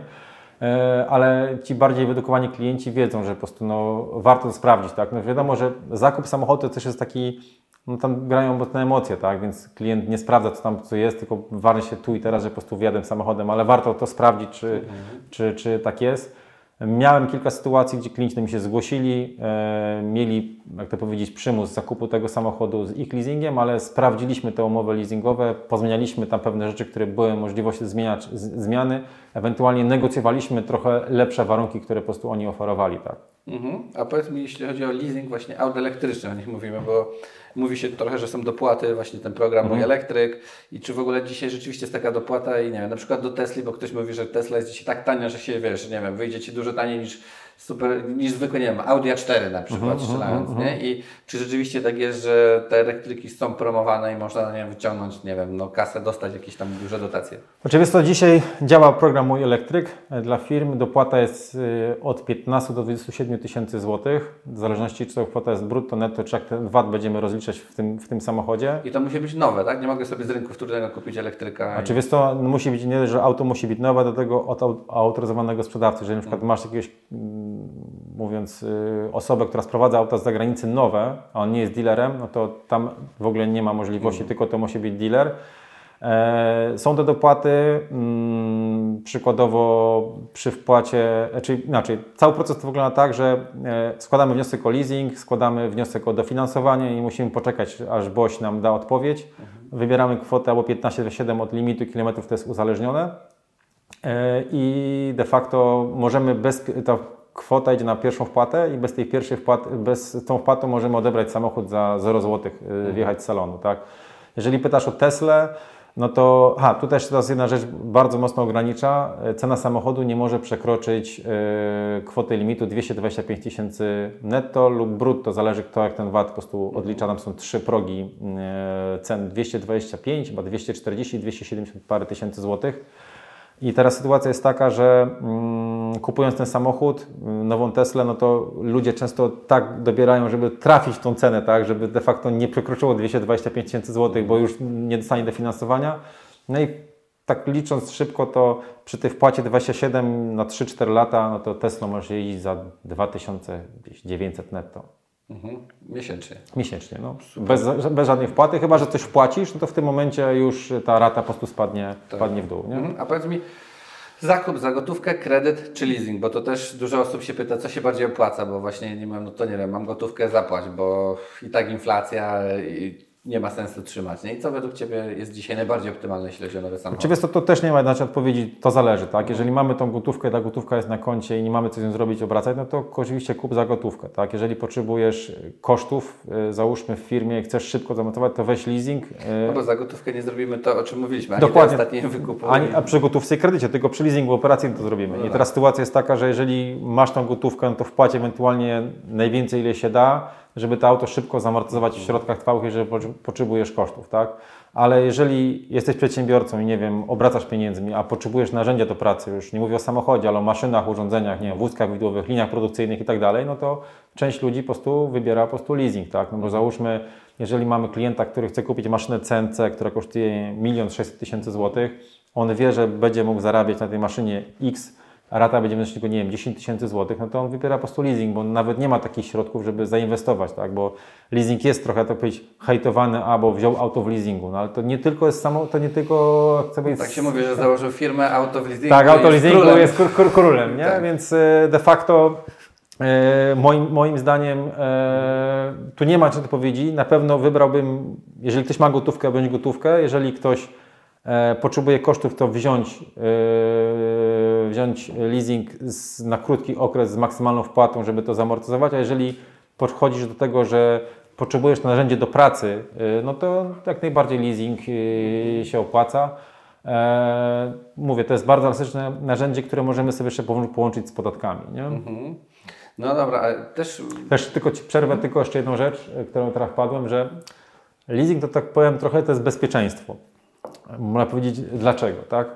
E, Ale ci bardziej wyedukowani klienci wiedzą, że po prostu no, warto to sprawdzić. Tak? No wiadomo, że zakup samochodu to też jest taki, no tam grają mocne emocje, tak? więc klient nie sprawdza, co tam co jest, tylko waży się tu i teraz, że po prostu wjadę samochodem, ale warto to sprawdzić, czy, czy, czy tak jest. Miałem kilka sytuacji, gdzie klienci mnie się zgłosili, e, mieli, jak to powiedzieć, przymus zakupu tego samochodu z ich leasingiem, ale sprawdziliśmy te umowy leasingowe, pozmienialiśmy tam pewne rzeczy, które były możliwości zmieniać, zmiany, ewentualnie negocjowaliśmy trochę lepsze warunki, które po prostu oni oferowali. Tak. Mhm. A powiedz mi, jeśli chodzi o leasing właśnie aut elektrycznych, o nich mówimy, bo mówi się trochę, że są dopłaty, właśnie ten program Mój Elektryk i czy w ogóle dzisiaj rzeczywiście jest taka dopłata i nie wiem, na przykład do Tesli, bo ktoś mówi, że Tesla jest dzisiaj tak tania, że się, wiesz, nie wiem, wyjdzie Ci dużo taniej niż super, niż zwykłe, nie wiem, Audi A4 na przykład strzelając, nie? I czy rzeczywiście tak jest, że te elektryki są promowane i można, nie wiem, wyciągnąć, nie wiem, no kasę, dostać jakieś tam duże dotacje? Oczywiście to dzisiaj działa program Mój Elektryk e, dla firm. Dopłata jest y, od 15 do 27 tysięcy złotych, w zależności czy to kwota jest brutto, netto, czy jak ten VAT będziemy rozliczać w tym, w tym samochodzie. I to musi być nowe, tak? Nie mogę sobie z rynku wtórnego kupić elektryka. i- Oczywiście to musi być nie, że auto musi być nowe do tego od au- autoryzowanego sprzedawcy. Jeżeli na przykład masz jakiegoś, mm, mówiąc, y, osobę, która sprowadza auta z zagranicy nowe, a on nie jest dealerem, no to tam w ogóle nie ma możliwości, tylko to musi być dealer. E, Są te dopłaty, mm, przykładowo przy wpłacie, e, czyli inaczej, cały proces to wygląda tak, że e, składamy wniosek o leasing, składamy wniosek o dofinansowanie i musimy poczekać, aż BOŚ nam da odpowiedź. Wybieramy kwotę albo 15,7 od limitu kilometrów, to jest uzależnione. E, I de facto możemy bez, ta kwota idzie na pierwszą wpłatę i bez tej pierwszej wpłaty, bez tą wpłatą możemy odebrać samochód za 0 zł, wjechać z salonu, tak? Jeżeli pytasz o Teslę, no to, ha, tu też teraz jedna rzecz bardzo mocno ogranicza. E, Cena samochodu nie może przekroczyć e, kwoty limitu 225 tysięcy netto lub brutto, zależy kto jak ten VAT po prostu odlicza. Tam są trzy progi e, cen 225, chyba 240, 270 parę tysięcy złotych. I teraz sytuacja jest taka, że mm, kupując ten samochód, mm, nową Teslę, no to ludzie często tak dobierają, żeby trafić tą cenę, tak, żeby de facto nie przekroczyło 225 tysięcy złotych, bo już nie dostanie dofinansowania. No i tak licząc szybko, to przy tej wpłacie 27 na 3-4 lata, no to Tesla może jeździć za 2900 netto. Mhm. Miesięcznie. Miesięcznie, no. Bez, bez żadnej wpłaty, chyba że coś wpłacisz, no to w tym momencie już ta rata po prostu spadnie, spadnie w dół. Nie? Mhm. A powiedz mi, zakup za gotówkę, kredyt czy leasing? Bo to też dużo osób się pyta, co się bardziej opłaca, bo właśnie nie mam, no to nie wiem, mam gotówkę, zapłać, bo i tak inflacja i nie ma sensu trzymać. Nie? I co według Ciebie jest dzisiaj najbardziej optymalne, jeśli chodzi o nowe samochody? Oczywiście to, to też nie ma jednej odpowiedzi, to zależy, tak? Jeżeli mamy tą gotówkę, ta gotówka jest na koncie i nie mamy co z nią zrobić, obracać, no to oczywiście kup za gotówkę, tak? Jeżeli potrzebujesz kosztów, y, załóżmy w firmie, chcesz szybko zamontować, to weź leasing. y, No bo za gotówkę nie zrobimy to, o czym mówiliśmy, ani Dokładnie. ostatnie wykupy. Ani, a przy gotówce i kredycie, tylko przy leasingu operacyjnym to zrobimy. No I teraz sytuacja jest taka, że jeżeli masz tą gotówkę, no to wpłać ewentualnie najwięcej, ile się da, żeby to auto szybko zamortyzować w środkach trwałych, jeżeli po- potrzebujesz kosztów, tak? Ale jeżeli jesteś przedsiębiorcą i nie wiem, obracasz pieniędzmi, a potrzebujesz narzędzia do pracy, już nie mówię o samochodzie, ale o maszynach, urządzeniach, nie wiem, wózkach widłowych, liniach produkcyjnych i tak dalej, no to część ludzi po prostu wybiera po prostu leasing, tak? No bo załóżmy, jeżeli mamy klienta, który chce kupić maszynę CNC, która kosztuje 1 600 tysięcy złotych, on wie, że będzie mógł zarabiać na tej maszynie X rata będzie wynosić tylko, nie wiem, 10 tysięcy złotych, no to on wybiera po prostu leasing, bo on nawet nie ma takich środków, żeby zainwestować, tak, bo leasing jest trochę, tak powiedzieć, hejtowany, a bo wziął auto w leasingu, no ale to nie tylko jest samo, to nie tylko, chcę powiedzieć... Tak się mówi, że założył firmę auto w leasingu Tak, auto jest leasingu królem. jest kr- kr- królem, nie? Tak. Więc e, de facto e, moim, moim zdaniem e, tu nie ma czego powiedzieć. Na pewno wybrałbym, jeżeli ktoś ma gotówkę, bądź gotówkę. Jeżeli ktoś e, potrzebuje kosztów, to wziąć, e, wziąć leasing z, na krótki okres z maksymalną wpłatą, żeby to zamortyzować. A jeżeli podchodzisz do tego, że potrzebujesz narzędzie do pracy, e, no to jak najbardziej leasing e, się opłaca. E, mówię, to jest bardzo elastyczne narzędzie, które możemy sobie jeszcze połą- połączyć z podatkami. Nie? No dobra, ale też Też tylko ci przerwę, tylko jeszcze jedną rzecz, e, którą teraz wpadłem, że leasing to tak powiem trochę to jest bezpieczeństwo. Można powiedzieć dlaczego, tak?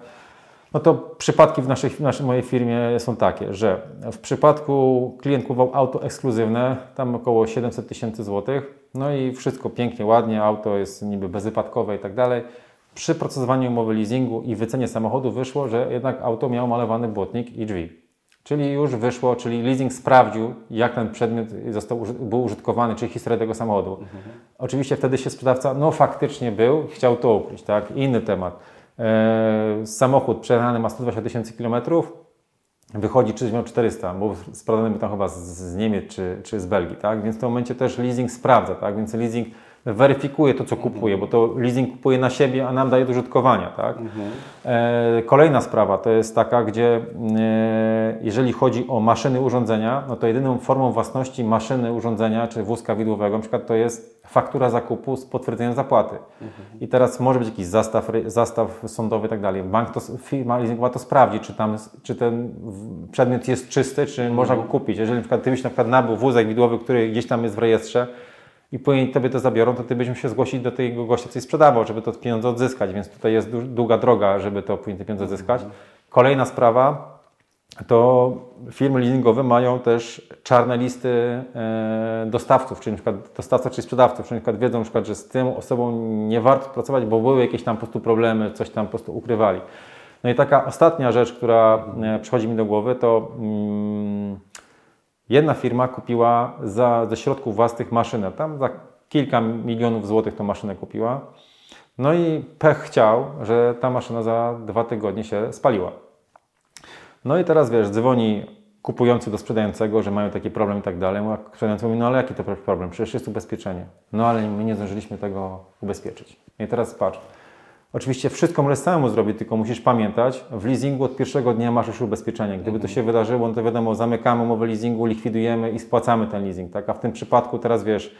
No to przypadki w naszej, w naszej mojej firmie są takie, że w przypadku klient kupował auto ekskluzywne, tam około 700 tysięcy złotych, no i wszystko pięknie, ładnie, auto jest niby bezwypadkowe i tak dalej. Przy procesowaniu umowy leasingu i wycenie samochodu wyszło, że jednak auto miało malowany błotnik i drzwi. Czyli już wyszło, czyli leasing sprawdził, jak ten przedmiot został, był użytkowany, czyli historię tego samochodu. Oczywiście wtedy się sprzedawca, no faktycznie był, chciał to ukryć, tak? Inny temat. E, samochód przejechany ma 120 tysięcy kilometrów, wychodzi czy miał 400, bo sprawdzony był tam chyba z, z Niemiec czy, czy z Belgii, tak? Więc w tym momencie też leasing sprawdza, tak? Więc leasing weryfikuje to, co kupuje, bo to leasing kupuje na siebie, a nam daje do użytkowania, tak? E, kolejna sprawa to jest taka, gdzie e, jeżeli chodzi o maszyny, urządzenia, no to jedyną formą własności maszyny, urządzenia czy wózka widłowego, na przykład to jest faktura zakupu z potwierdzeniem zapłaty. I teraz może być jakiś zastaw, zastaw sądowy i tak dalej. Bank to, firma leasingowa to sprawdzi, czy, tam, czy ten przedmiot jest czysty, czy można go kupić. Jeżeli na przykład ty byś na przykład nabył wózek widłowy, który gdzieś tam jest w rejestrze i później tobie to zabiorą, to ty byś musiał się zgłosić do tego gościa, co sprzedawał, żeby to pieniądze odzyskać, więc tutaj jest długa droga, żeby to później te pieniądze odzyskać. Kolejna sprawa, to firmy leasingowe mają też czarne listy e, dostawców, czyli na przykład dostawców czy sprzedawców, czyli na przykład wiedzą, na przykład, że z tym osobą nie warto pracować, bo były jakieś tam po prostu problemy, coś tam po prostu ukrywali. No i taka ostatnia rzecz, która e, przychodzi mi do głowy, to mm, jedna firma kupiła za, ze środków własnych maszynę, tam za kilka milionów złotych tą maszynę kupiła. No i pech chciał, że ta maszyna za dwa tygodnie się spaliła. No i teraz wiesz, dzwoni kupujący do sprzedającego, że mają taki problem i tak dalej. A Sprzedający mówi, no ale jaki to problem? Przecież jest ubezpieczenie. No ale my nie zdążyliśmy tego ubezpieczyć. I teraz patrz. Oczywiście wszystko możesz samemu zrobić, tylko musisz pamiętać, w leasingu od pierwszego dnia masz już ubezpieczenie. Gdyby to się wydarzyło, no to wiadomo, zamykamy umowę leasingu, likwidujemy i spłacamy ten leasing. Tak? A w tym przypadku teraz wiesz,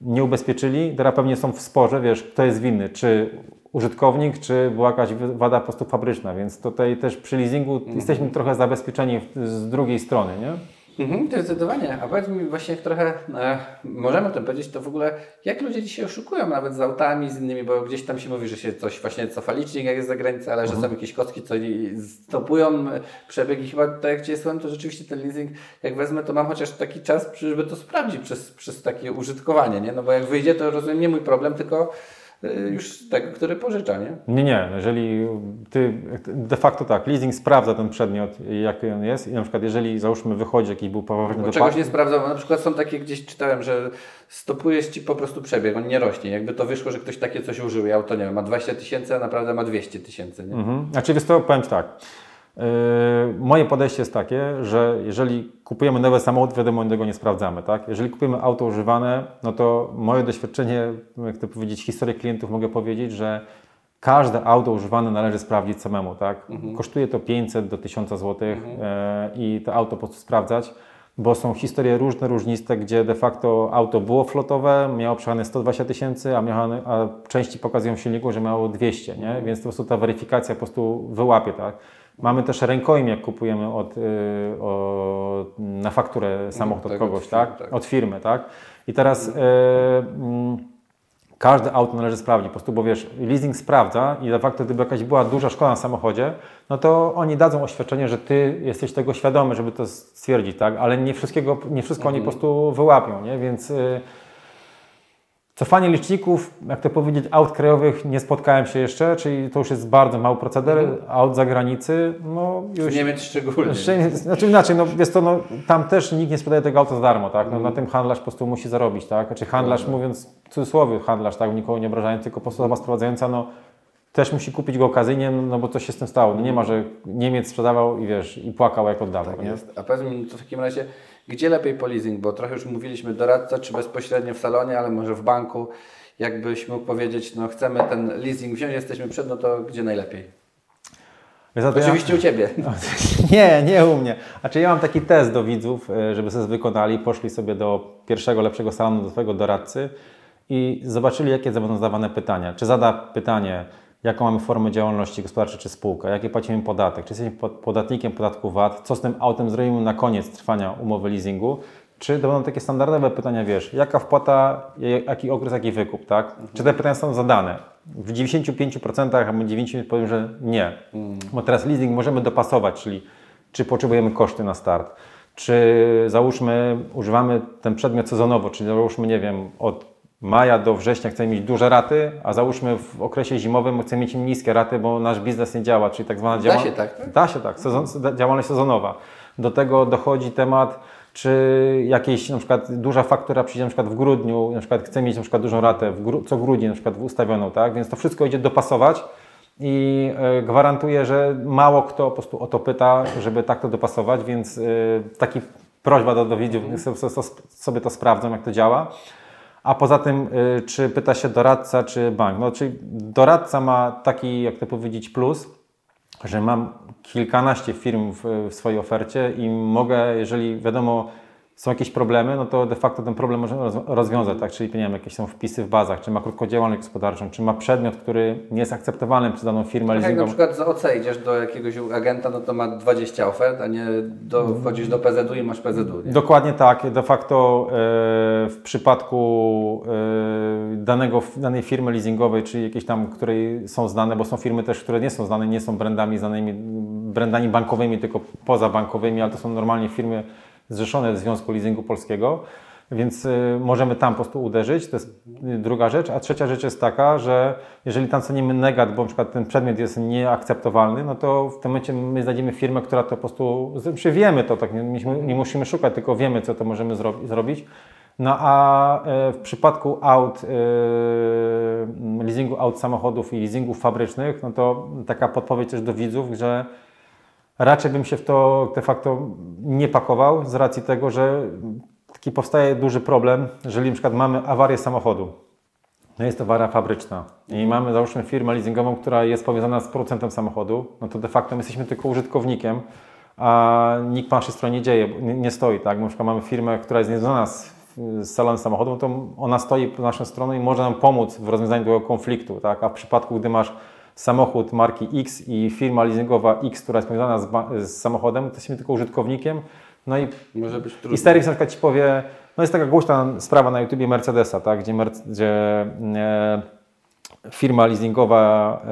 nie ubezpieczyli, teraz pewnie są w sporze, wiesz, kto jest winny, czy użytkownik, czy była jakaś wada po prostu fabryczna, więc tutaj też przy leasingu jesteśmy trochę zabezpieczeni z drugiej strony, nie? Mhm, zdecydowanie. A powiedz mi właśnie trochę, e, możemy o tym powiedzieć, to w ogóle jak ludzie dzisiaj oszukują nawet z autami, z innymi, bo gdzieś tam się mówi, że się coś właśnie cofa licznik jak jest za granicą, ale że są jakieś kostki, co stopują e, przebieg i chyba tak jak Cię słucham, to rzeczywiście ten leasing, jak wezmę, to mam chociaż taki czas, żeby to sprawdzić przez, przez takie użytkowanie, nie? No bo jak wyjdzie, to rozumiem nie mój problem, tylko już tego, który pożycza, nie? Nie, nie. Jeżeli ty de facto tak, leasing sprawdza ten przedmiot, jaki on jest i na przykład jeżeli załóżmy wychodzi jakiś był poważny Bo czegoś nie sprawdzał. Na przykład są takie, gdzieś czytałem, że stopujesz ci po prostu przebieg, on nie rośnie. Jakby to wyszło, że ktoś takie coś użył i auto, nie wiem, ma 20 tysięcy, a naprawdę ma 200 tysięcy, nie? Mhm. Znaczy, wiesz co, powiem tak. Yy, moje podejście jest takie, że jeżeli kupujemy nowy samochód, wiadomo, tego nie sprawdzamy, tak? Jeżeli kupujemy auto używane, no to moje doświadczenie, jak to powiedzieć, historię klientów mogę powiedzieć, że każde auto używane należy sprawdzić samemu, tak? Kosztuje to 500 do 1000 zł yy, i to auto po prostu sprawdzać, bo są historie różne, różniste, gdzie de facto auto było flotowe, miało przejechane 120 tysięcy, a, miało- a części pokazują w silniku, że miało 200, nie? Więc po prostu ta weryfikacja po prostu wyłapie, tak? Mamy też rękojm, jak kupujemy od, y, od, na fakturę samochód od tak, od kogoś, firmy, tak? tak. Od firmy, tak? I teraz mm, każde auto należy sprawdzić, po prostu, bo wiesz, leasing sprawdza i de facto gdyby jakaś była duża szkoda na samochodzie, no to oni dadzą oświadczenie, że ty jesteś tego świadomy, żeby to stwierdzić, tak? Ale nie wszystkiego, nie wszystko oni po prostu wyłapią, nie? Więc y, Cofanie liczników, jak to powiedzieć, aut krajowych nie spotkałem się jeszcze, czyli to już jest bardzo mały proceder. Aut za granicy, no już... Niemiec szczególnie. Znaczy inaczej, no, jest to, no, tam też nikt nie sprzedaje tego auta za darmo, tak? No, Na tym handlarz po prostu musi zarobić, tak? Znaczy handlarz, mówiąc w cudzysłowie handlarz, tak? Nikogo nie obrażając, tylko po prostu osoba sprowadzająca, no też musi kupić go okazyjnie, no bo coś się z tym stało. No, nie ma, że Niemiec sprzedawał i wiesz, i płakał jak oddawał, Tak nie? jest. A powiedz mi to w takim razie, gdzie lepiej po leasing? Bo trochę już mówiliśmy doradca, czy bezpośrednio w salonie, ale może w banku. Jakbyś mógł powiedzieć, no chcemy ten leasing wziąć, jesteśmy przed, no to gdzie najlepiej? To ja- Oczywiście u Ciebie. Nie, nie u mnie. Znaczy ja mam taki test do widzów, e, żeby sobie wykonali, poszli sobie do pierwszego, lepszego salonu, do swojego doradcy i zobaczyli, jakie będą zadawane pytania. Czy zada pytanie, jaką mamy formę działalności gospodarczej czy spółkę, jaki płacimy podatek, czy jesteśmy pod- podatnikiem podatku VAT, co z tym autem zrobimy na koniec trwania umowy leasingu, czy to będą takie standardowe pytania, wiesz, jaka wpłata, jaki okres, jaki wykup, tak? Czy te pytania są zadane? W 95% albo 90% powiem, że nie. Bo teraz leasing możemy dopasować, czyli czy potrzebujemy koszty na start, czy załóżmy, używamy ten przedmiot sezonowo, czyli załóżmy, nie wiem, od maja do września chcemy mieć duże raty, a załóżmy w okresie zimowym chcemy mieć niskie raty, bo nasz biznes nie działa, czyli tak zwana Da działa- się tak, tak? Da się tak, sezon, działalność sezonowa. Do tego dochodzi temat, czy jakieś na przykład duża faktura przyjdzie na przykład w grudniu, na przykład chce mieć na przykład dużą ratę w gru, co grudzień na przykład ustawioną, tak? Więc to wszystko idzie dopasować i e, gwarantuję, że mało kto po prostu o to pyta, żeby tak to dopasować, więc e, taki prośba do, do widzów, sobie to sprawdzą, jak to działa. A poza tym, y, czy pyta się doradca, czy bank? No, czyli doradca ma taki, jak to powiedzieć, plus, że mam kilkanaście firm w, w swojej ofercie i mogę, jeżeli wiadomo, są jakieś problemy, no to de facto ten problem możemy roz- rozwiązać, tak? Czyli nie wiem, jakieś są wpisy w bazach, czy ma krótką działalność gospodarczą, czy ma przedmiot, który nie jest akceptowalny przez daną firmę Tak jak na leasingową. przykład z OC idziesz do jakiegoś agenta, no to ma 20 ofert, a nie do, wchodzisz do PZU i masz PZU. Nie? Dokładnie tak. De facto e, w przypadku e, danego, danej firmy leasingowej, czy jakiejś tam, której są znane, bo są firmy też, które nie są znane, nie są brandami znanymi, brandami bankowymi, tylko pozabankowymi, ale to są normalnie firmy zrzeszone w Związku Leasingu Polskiego. Więc y, możemy tam po prostu uderzyć, to jest y, druga rzecz. A trzecia rzecz jest taka, że jeżeli tam cenimy negat, bo przykład ten przedmiot jest nieakceptowalny, no to w tym momencie my znajdziemy firmę, która to po prostu, znaczy wiemy to, tak, nie, musimy- szukać, tylko wiemy, co to możemy zro- zrobić. No a e, w przypadku aut, e, leasingu aut samochodów i leasingów fabrycznych, no to taka podpowiedź też do widzów, że raczej bym się w to de facto nie pakował z racji tego, że taki powstaje duży problem, jeżeli na przykład mamy awarię samochodu. No jest to awaria fabryczna i mamy załóżmy firmę leasingową, która jest powiązana z producentem samochodu, no to de facto my jesteśmy tylko użytkownikiem, a nikt po naszej stronie nie dzieje, nie, stoi, tak? Na przykład mamy firmę, która jest niezwiązana z, z salonem samochodu, no to ona stoi po naszą stroną i może nam pomóc w rozwiązaniu tego konfliktu, tak? A w przypadku, gdy masz samochód marki X i firma leasingowa X, która jest powiązana z, z samochodem, to jesteśmy tylko użytkownikiem, no i Może być trudno. i Sterix na przykład Ci powie, no jest taka głośna sprawa na YouTubie Mercedesa, tak, gdzie, gdzie e, firma leasingowa,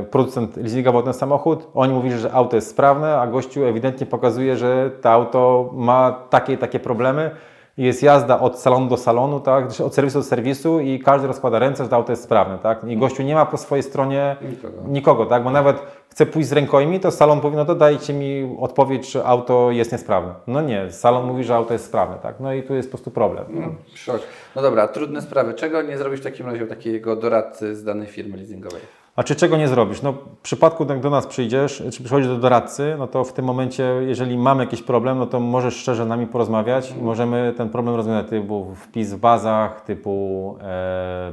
e, producent leasingował ten samochód, oni mówili, że auto jest sprawne, a gościu ewidentnie pokazuje, że to auto ma takie i takie problemy. Jest jazda od salonu do salonu, tak, od serwisu do serwisu i każdy rozkłada ręce, że to auto jest sprawne. Tak? I gościu nie ma po swojej stronie Nikogo. nikogo tak? bo nawet chce pójść z rękojmi, to salon powie, no to dajcie mi odpowiedź, czy auto jest niesprawne. No nie, salon mówi, że auto jest sprawne. Tak? No i tu jest po prostu problem. Szok. No dobra, trudne sprawy. Czego nie zrobisz w takim razie takiego doradcy z danej firmy leasingowej? A czy czego nie zrobisz? No, w przypadku, jak do nas przyjdziesz, czy przychodzisz do doradcy, no to w tym momencie, jeżeli mamy jakiś problem, no to możesz szczerze z nami porozmawiać i możemy ten problem rozwiązać, typu wpis w bazach, typu e,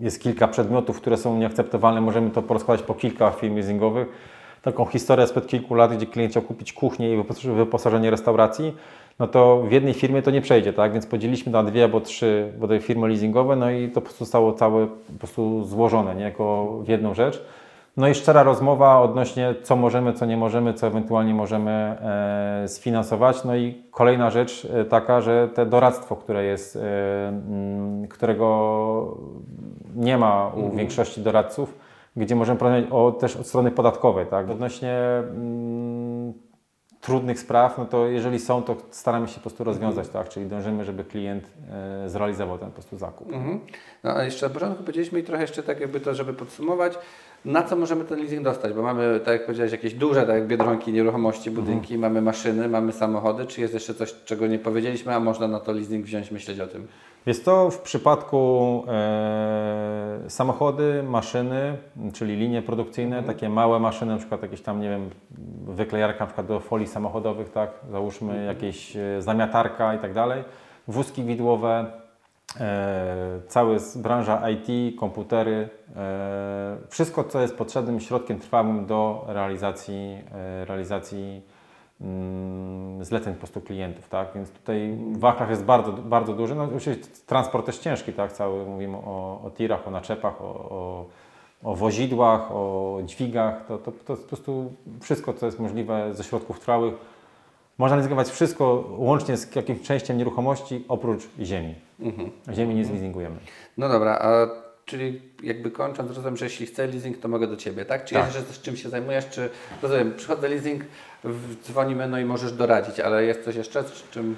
jest kilka przedmiotów, które są nieakceptowalne, możemy to porozkładać po kilka firm leasingowych. Taką historię sprzed kilku lat, gdzie klient chciał kupić kuchnię i wyposaż- wyposażenie restauracji, no to w jednej firmie to nie przejdzie, tak? Więc podzieliliśmy na dwie albo trzy bodaj firmy leasingowe, no i to po prostu zostało całe po prostu złożone, nie? Jako w jedną rzecz. No i szczera rozmowa odnośnie co możemy, co nie możemy, co ewentualnie możemy e, sfinansować. No i kolejna rzecz e, taka, że te doradztwo, które jest, e, mm, którego nie ma u większości doradców, gdzie możemy porozmawiać o, też od strony podatkowej, tak? Odnośnie mm, trudnych spraw, no to jeżeli są, to staramy się po prostu rozwiązać, tak? Czyli dążymy, żeby klient e, zrealizował ten po prostu zakup. Mhm. No a jeszcze na początku powiedzieliśmy i trochę jeszcze tak jakby to, żeby podsumować, na co możemy ten leasing dostać, bo mamy, tak jak powiedziałeś, jakieś duże, tak jak Biedronki, nieruchomości, budynki, mamy maszyny, mamy samochody, czy jest jeszcze coś, czego nie powiedzieliśmy, a można na to leasing wziąć, myśleć o tym? Jest to w przypadku e, samochody, maszyny, czyli linie produkcyjne, takie małe maszyny, na przykład jakieś tam, nie wiem, wyklejarka na przykład do folii samochodowych, tak, załóżmy jakieś e, zamiatarka i tak dalej, wózki widłowe, e, cała branża IT, komputery, e, wszystko co jest potrzebnym środkiem trwałym do realizacji, e, realizacji mm, zleceń po prostu klientów, tak? Więc tutaj wachlarz jest bardzo, bardzo duży. No oczywiście transport też ciężki, tak? Cały mówimy o, o tirach, o naczepach, o, o, o wozidłach, o dźwigach. To, to, to jest po prostu wszystko, co jest możliwe ze środków trwałych. Można leasingować wszystko łącznie z jakimś częścią nieruchomości oprócz ziemi. Ziemi nie zleasingujemy. No dobra, a czyli jakby kończąc, rozumiem, że jeśli chcę leasing, to mogę do Ciebie, tak? Czy Tak. jest jeszcze z czym się zajmujesz, czy rozumiem, przychodzę leasing, dzwonimy, no i możesz doradzić, ale jest coś jeszcze, z czym...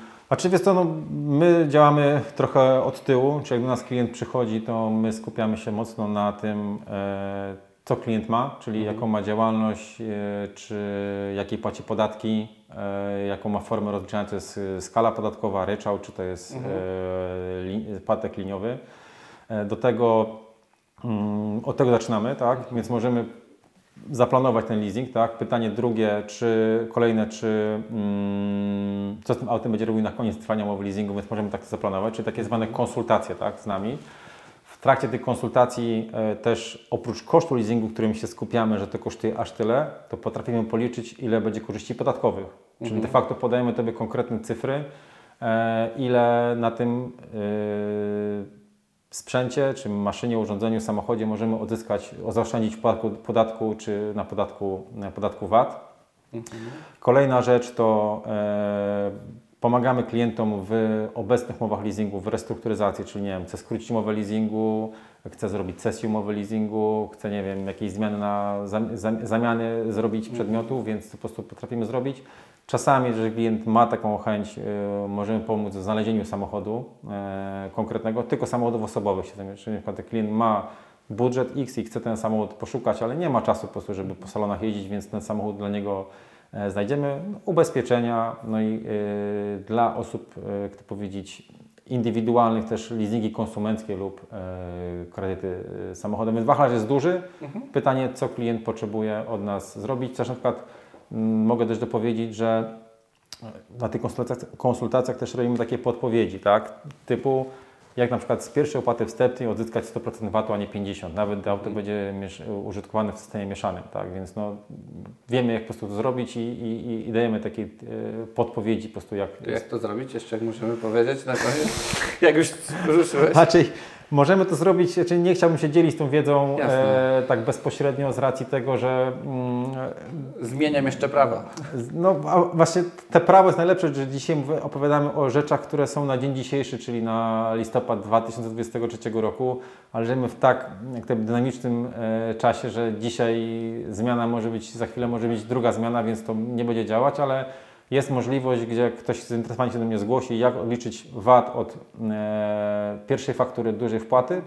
Wiesz co, no, my działamy trochę od tyłu, czyli jak do nas klient przychodzi, to my skupiamy się mocno na tym, e, co klient ma, czyli jaką ma działalność, e, czy jakiej płaci podatki, e, jaką ma formę rozliczania, to jest e, skala podatkowa, ryczałt, czy to jest li, podatek liniowy. Do tego, mm, od tego zaczynamy, tak, więc możemy zaplanować ten leasing, tak? Pytanie drugie, czy kolejne, czy mm, co z tym autem będzie robił na koniec trwania umowy leasingu, więc możemy tak zaplanować, czyli takie zwane konsultacje, tak, z nami. W trakcie tych konsultacji e, też oprócz kosztu leasingu, którym się skupiamy, że to kosztuje aż tyle, to potrafimy policzyć, ile będzie korzyści podatkowych. Czyli de facto podajemy Tobie konkretne cyfry, e, ile na tym e, sprzęcie, czy maszynie, urządzeniu, samochodzie możemy odzyskać, zaoszczędzić podatku, podatku czy na podatku, na podatku VAT. Kolejna rzecz to pomagamy klientom w obecnych umowach leasingu, w restrukturyzacji, czyli nie wiem, chce skrócić umowę leasingu, chce zrobić sesję umowy leasingu, chce, nie wiem, jakieś zmiany na zam- zam- zamiany zrobić przedmiotu, więc to po prostu potrafimy zrobić. Czasami, jeżeli klient ma taką chęć, y, możemy pomóc w znalezieniu samochodu e, konkretnego, tylko samochodów osobowych się zajmuje. Czyli na przykład klient ma budżet X i chce ten samochód poszukać, ale nie ma czasu po prostu, żeby po salonach jeździć, więc ten samochód dla niego znajdziemy. Ubezpieczenia, no i y, dla osób, jak to powiedzieć, indywidualnych też leasingi konsumenckie lub e, kredyty e, samochodowe. Więc wachlarz jest duży. Pytanie, co klient potrzebuje od nas zrobić. Też na przykład mogę też dopowiedzieć, że na tych konsultacjach, konsultacjach też robimy takie podpowiedzi, tak? Typu jak na przykład z pierwszej opłaty wstępnej odzyskać 100% VAT-u, a nie 50%. Nawet auto będzie miesz- użytkowane w systemie mieszanym, tak? Więc no, wiemy jak po prostu to zrobić i, i, i dajemy takie e, podpowiedzi po prostu jak... To jak to zrobić? Jeszcze jak musimy powiedzieć na koniec? jak już ruszyłeś? Znaczy, możemy to zrobić, znaczy nie chciałbym się dzielić tą wiedzą e, tak bezpośrednio z racji tego, że mm, Zmieniam jeszcze prawa. no właśnie te prawo jest najlepsze, że dzisiaj opowiadamy o rzeczach, które są na dzień dzisiejszy, czyli na listopad 2023 roku, ale żyjemy w tak jak dynamicznym e, czasie, że dzisiaj zmiana może być, za chwilę może być druga zmiana, więc to nie będzie działać, ale jest możliwość, gdzie ktoś zainteresowany się do mnie zgłosi, jak odliczyć VAT od e, pierwszej faktury dużej wpłaty,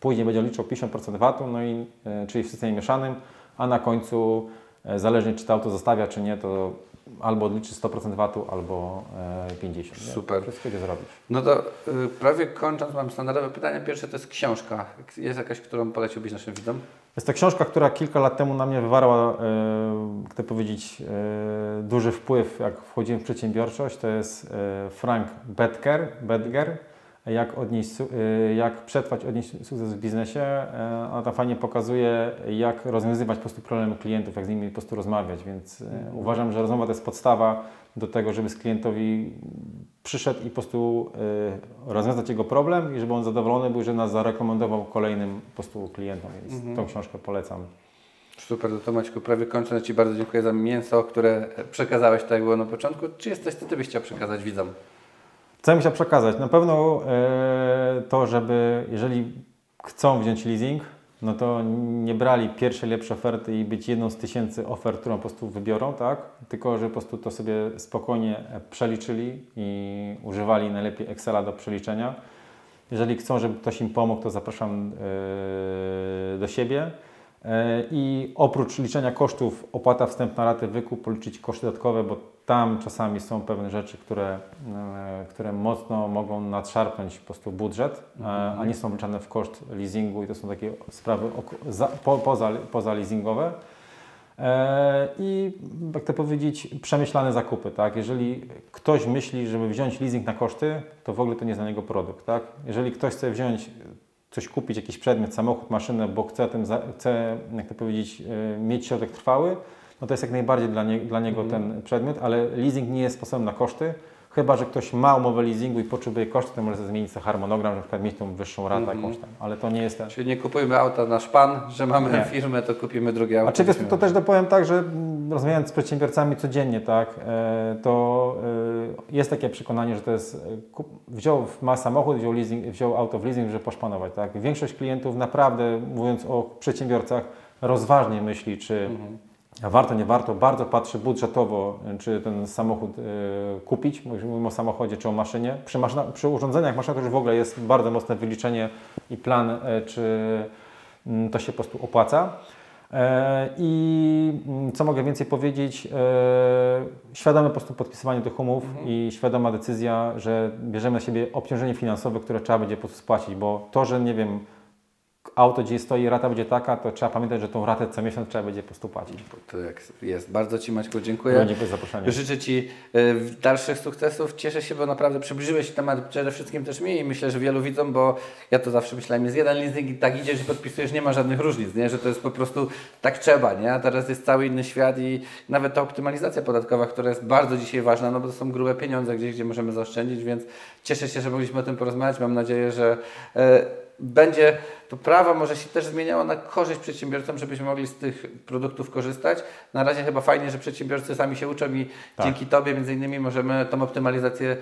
Później będzie liczył 50% VAT-u, no i, e, czyli w systemie mieszanym, a na końcu, e, zależnie czy to auto zostawia, czy nie, to albo odliczy 100% VAT-u, albo e, 50%. nie? Super. Wszystko idzie zrobić. No to y, prawie kończąc, mam standardowe pytanie. Pierwsze to jest książka. Jest jakaś, którą poleciłbyś naszym widzom? Jest to książka, która kilka lat temu na mnie wywarła, e, jak to powiedzieć, e, duży wpływ, jak wchodziłem w przedsiębiorczość. To jest e, Frank Betker, Bedger, jak, odnieść, e, jak przetrwać, odnieść sukces w biznesie. E, ona tam fajnie pokazuje, jak rozwiązywać po prostu problemy klientów, jak z nimi po prostu rozmawiać, więc e, uważam, że rozmowa to jest podstawa do tego, żeby z klientowi przyszedł i po prostu e, rozwiązać jego problem i żeby on zadowolony był, że nas zarekomendował kolejnym po prostu klientom, więc tą książkę polecam. Super, to Maćku, prawie kończąc Ci bardzo dziękuję za mięso, które przekazałeś, tak było na początku. Czy jest coś, co Ty byś chciał przekazać widzom? Co bym chciał przekazać? Na pewno e, to, żeby jeżeli chcą wziąć leasing, no to nie brali pierwszej lepszej oferty i być jedną z tysięcy ofert, którą po prostu wybiorą, tak? Tylko, że po prostu to sobie spokojnie przeliczyli i używali najlepiej Excela do przeliczenia. Jeżeli chcą, żeby ktoś im pomógł, to zapraszam e, do siebie. E, I oprócz liczenia kosztów, opłata wstępna, raty wykup, policzyć koszty dodatkowe, bo tam czasami są pewne rzeczy, które, e, które mocno mogą nadszarpnąć po prostu budżet, e, a nie są wliczane w koszt leasingu i to są takie sprawy poza, poza leasingowe. I jak to powiedzieć, przemyślane zakupy, tak? Jeżeli ktoś myśli, żeby wziąć leasing na koszty, to w ogóle to nie jest dla niego produkt, tak? Jeżeli ktoś chce wziąć coś kupić, jakiś przedmiot, samochód, maszynę, bo chce, tym chce jak to powiedzieć, e, mieć środek trwały, no to jest jak najbardziej dla, nie, dla niego ten przedmiot, ale leasing nie jest sposobem na koszty, chyba, że ktoś ma umowę leasingu i potrzebuje koszty, to może zmienić sobie harmonogram, że na przykład mieć tą wyższą ratę jakąś tam, ale to nie jest ten... Czyli nie kupujmy auta na szpan, że mamy Nie. firmę, to kupimy drugie auto. A czy wiesz, to też dopowiem tak, że mm, rozmawiając z przedsiębiorcami codziennie, tak, e, to e, jest takie przekonanie, że to jest, e, wziął, ma samochód, wziął, leasing, wziął auto w leasing, żeby poszpanować, tak. Większość klientów naprawdę, mówiąc o przedsiębiorcach, rozważnie myśli, czy warto, nie warto, bardzo patrzy budżetowo, e, czy ten samochód e, kupić, mówimy o samochodzie, czy o maszynie. Przy, maszyna, przy urządzeniach maszyna to już w ogóle jest bardzo mocne wyliczenie i plan, e, czy mm, to się po prostu opłaca. I mm, co mogę więcej powiedzieć? Świadome po prostu podpisywanie tych umów i świadoma decyzja, że bierzemy na siebie obciążenie finansowe, które trzeba będzie po prostu spłacić, bo to, że nie wiem, auto gdzie stoi, rata będzie taka, to trzeba pamiętać, że tą ratę co miesiąc trzeba będzie po prostu płacić. To jak jest. Bardzo Ci Maćku dziękuję. Dziękuję za zaproszenie. Życzę Ci e, dalszych sukcesów. Cieszę się, bo naprawdę przybliżyłeś temat przede wszystkim też mi i myślę, że wielu widzom, bo ja to zawsze myślałem, jest jeden leasing i tak idziesz i podpisujesz, nie ma żadnych różnic, nie? że to jest po prostu tak trzeba, nie? a teraz jest cały inny świat i nawet ta optymalizacja podatkowa, która jest bardzo dzisiaj ważna, no bo to są grube pieniądze gdzieś, gdzie możemy zaoszczędzić, więc cieszę się, że mogliśmy o tym porozmawiać. Mam nadzieję, że e, będzie to prawo może się też zmieniało na korzyść przedsiębiorcom, żebyśmy mogli z tych produktów korzystać. Na razie chyba fajnie, że przedsiębiorcy sami się uczą i Tak. dzięki Tobie między innymi możemy tą optymalizację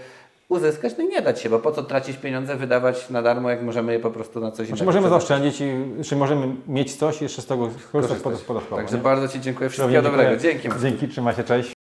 uzyskać, no i nie dać się, bo po co tracić pieniądze, wydawać na darmo, jak możemy je po prostu na coś Znaczy innego możemy przeznaczyć. zaoszczędzić, i, czy możemy mieć coś i jeszcze z tego korzystać podatkowo. Także nie? bardzo Ci dziękuję. Dziękuję. Wszystkiego dobrego. Dzięki. Dzięki, trzymaj się, cześć.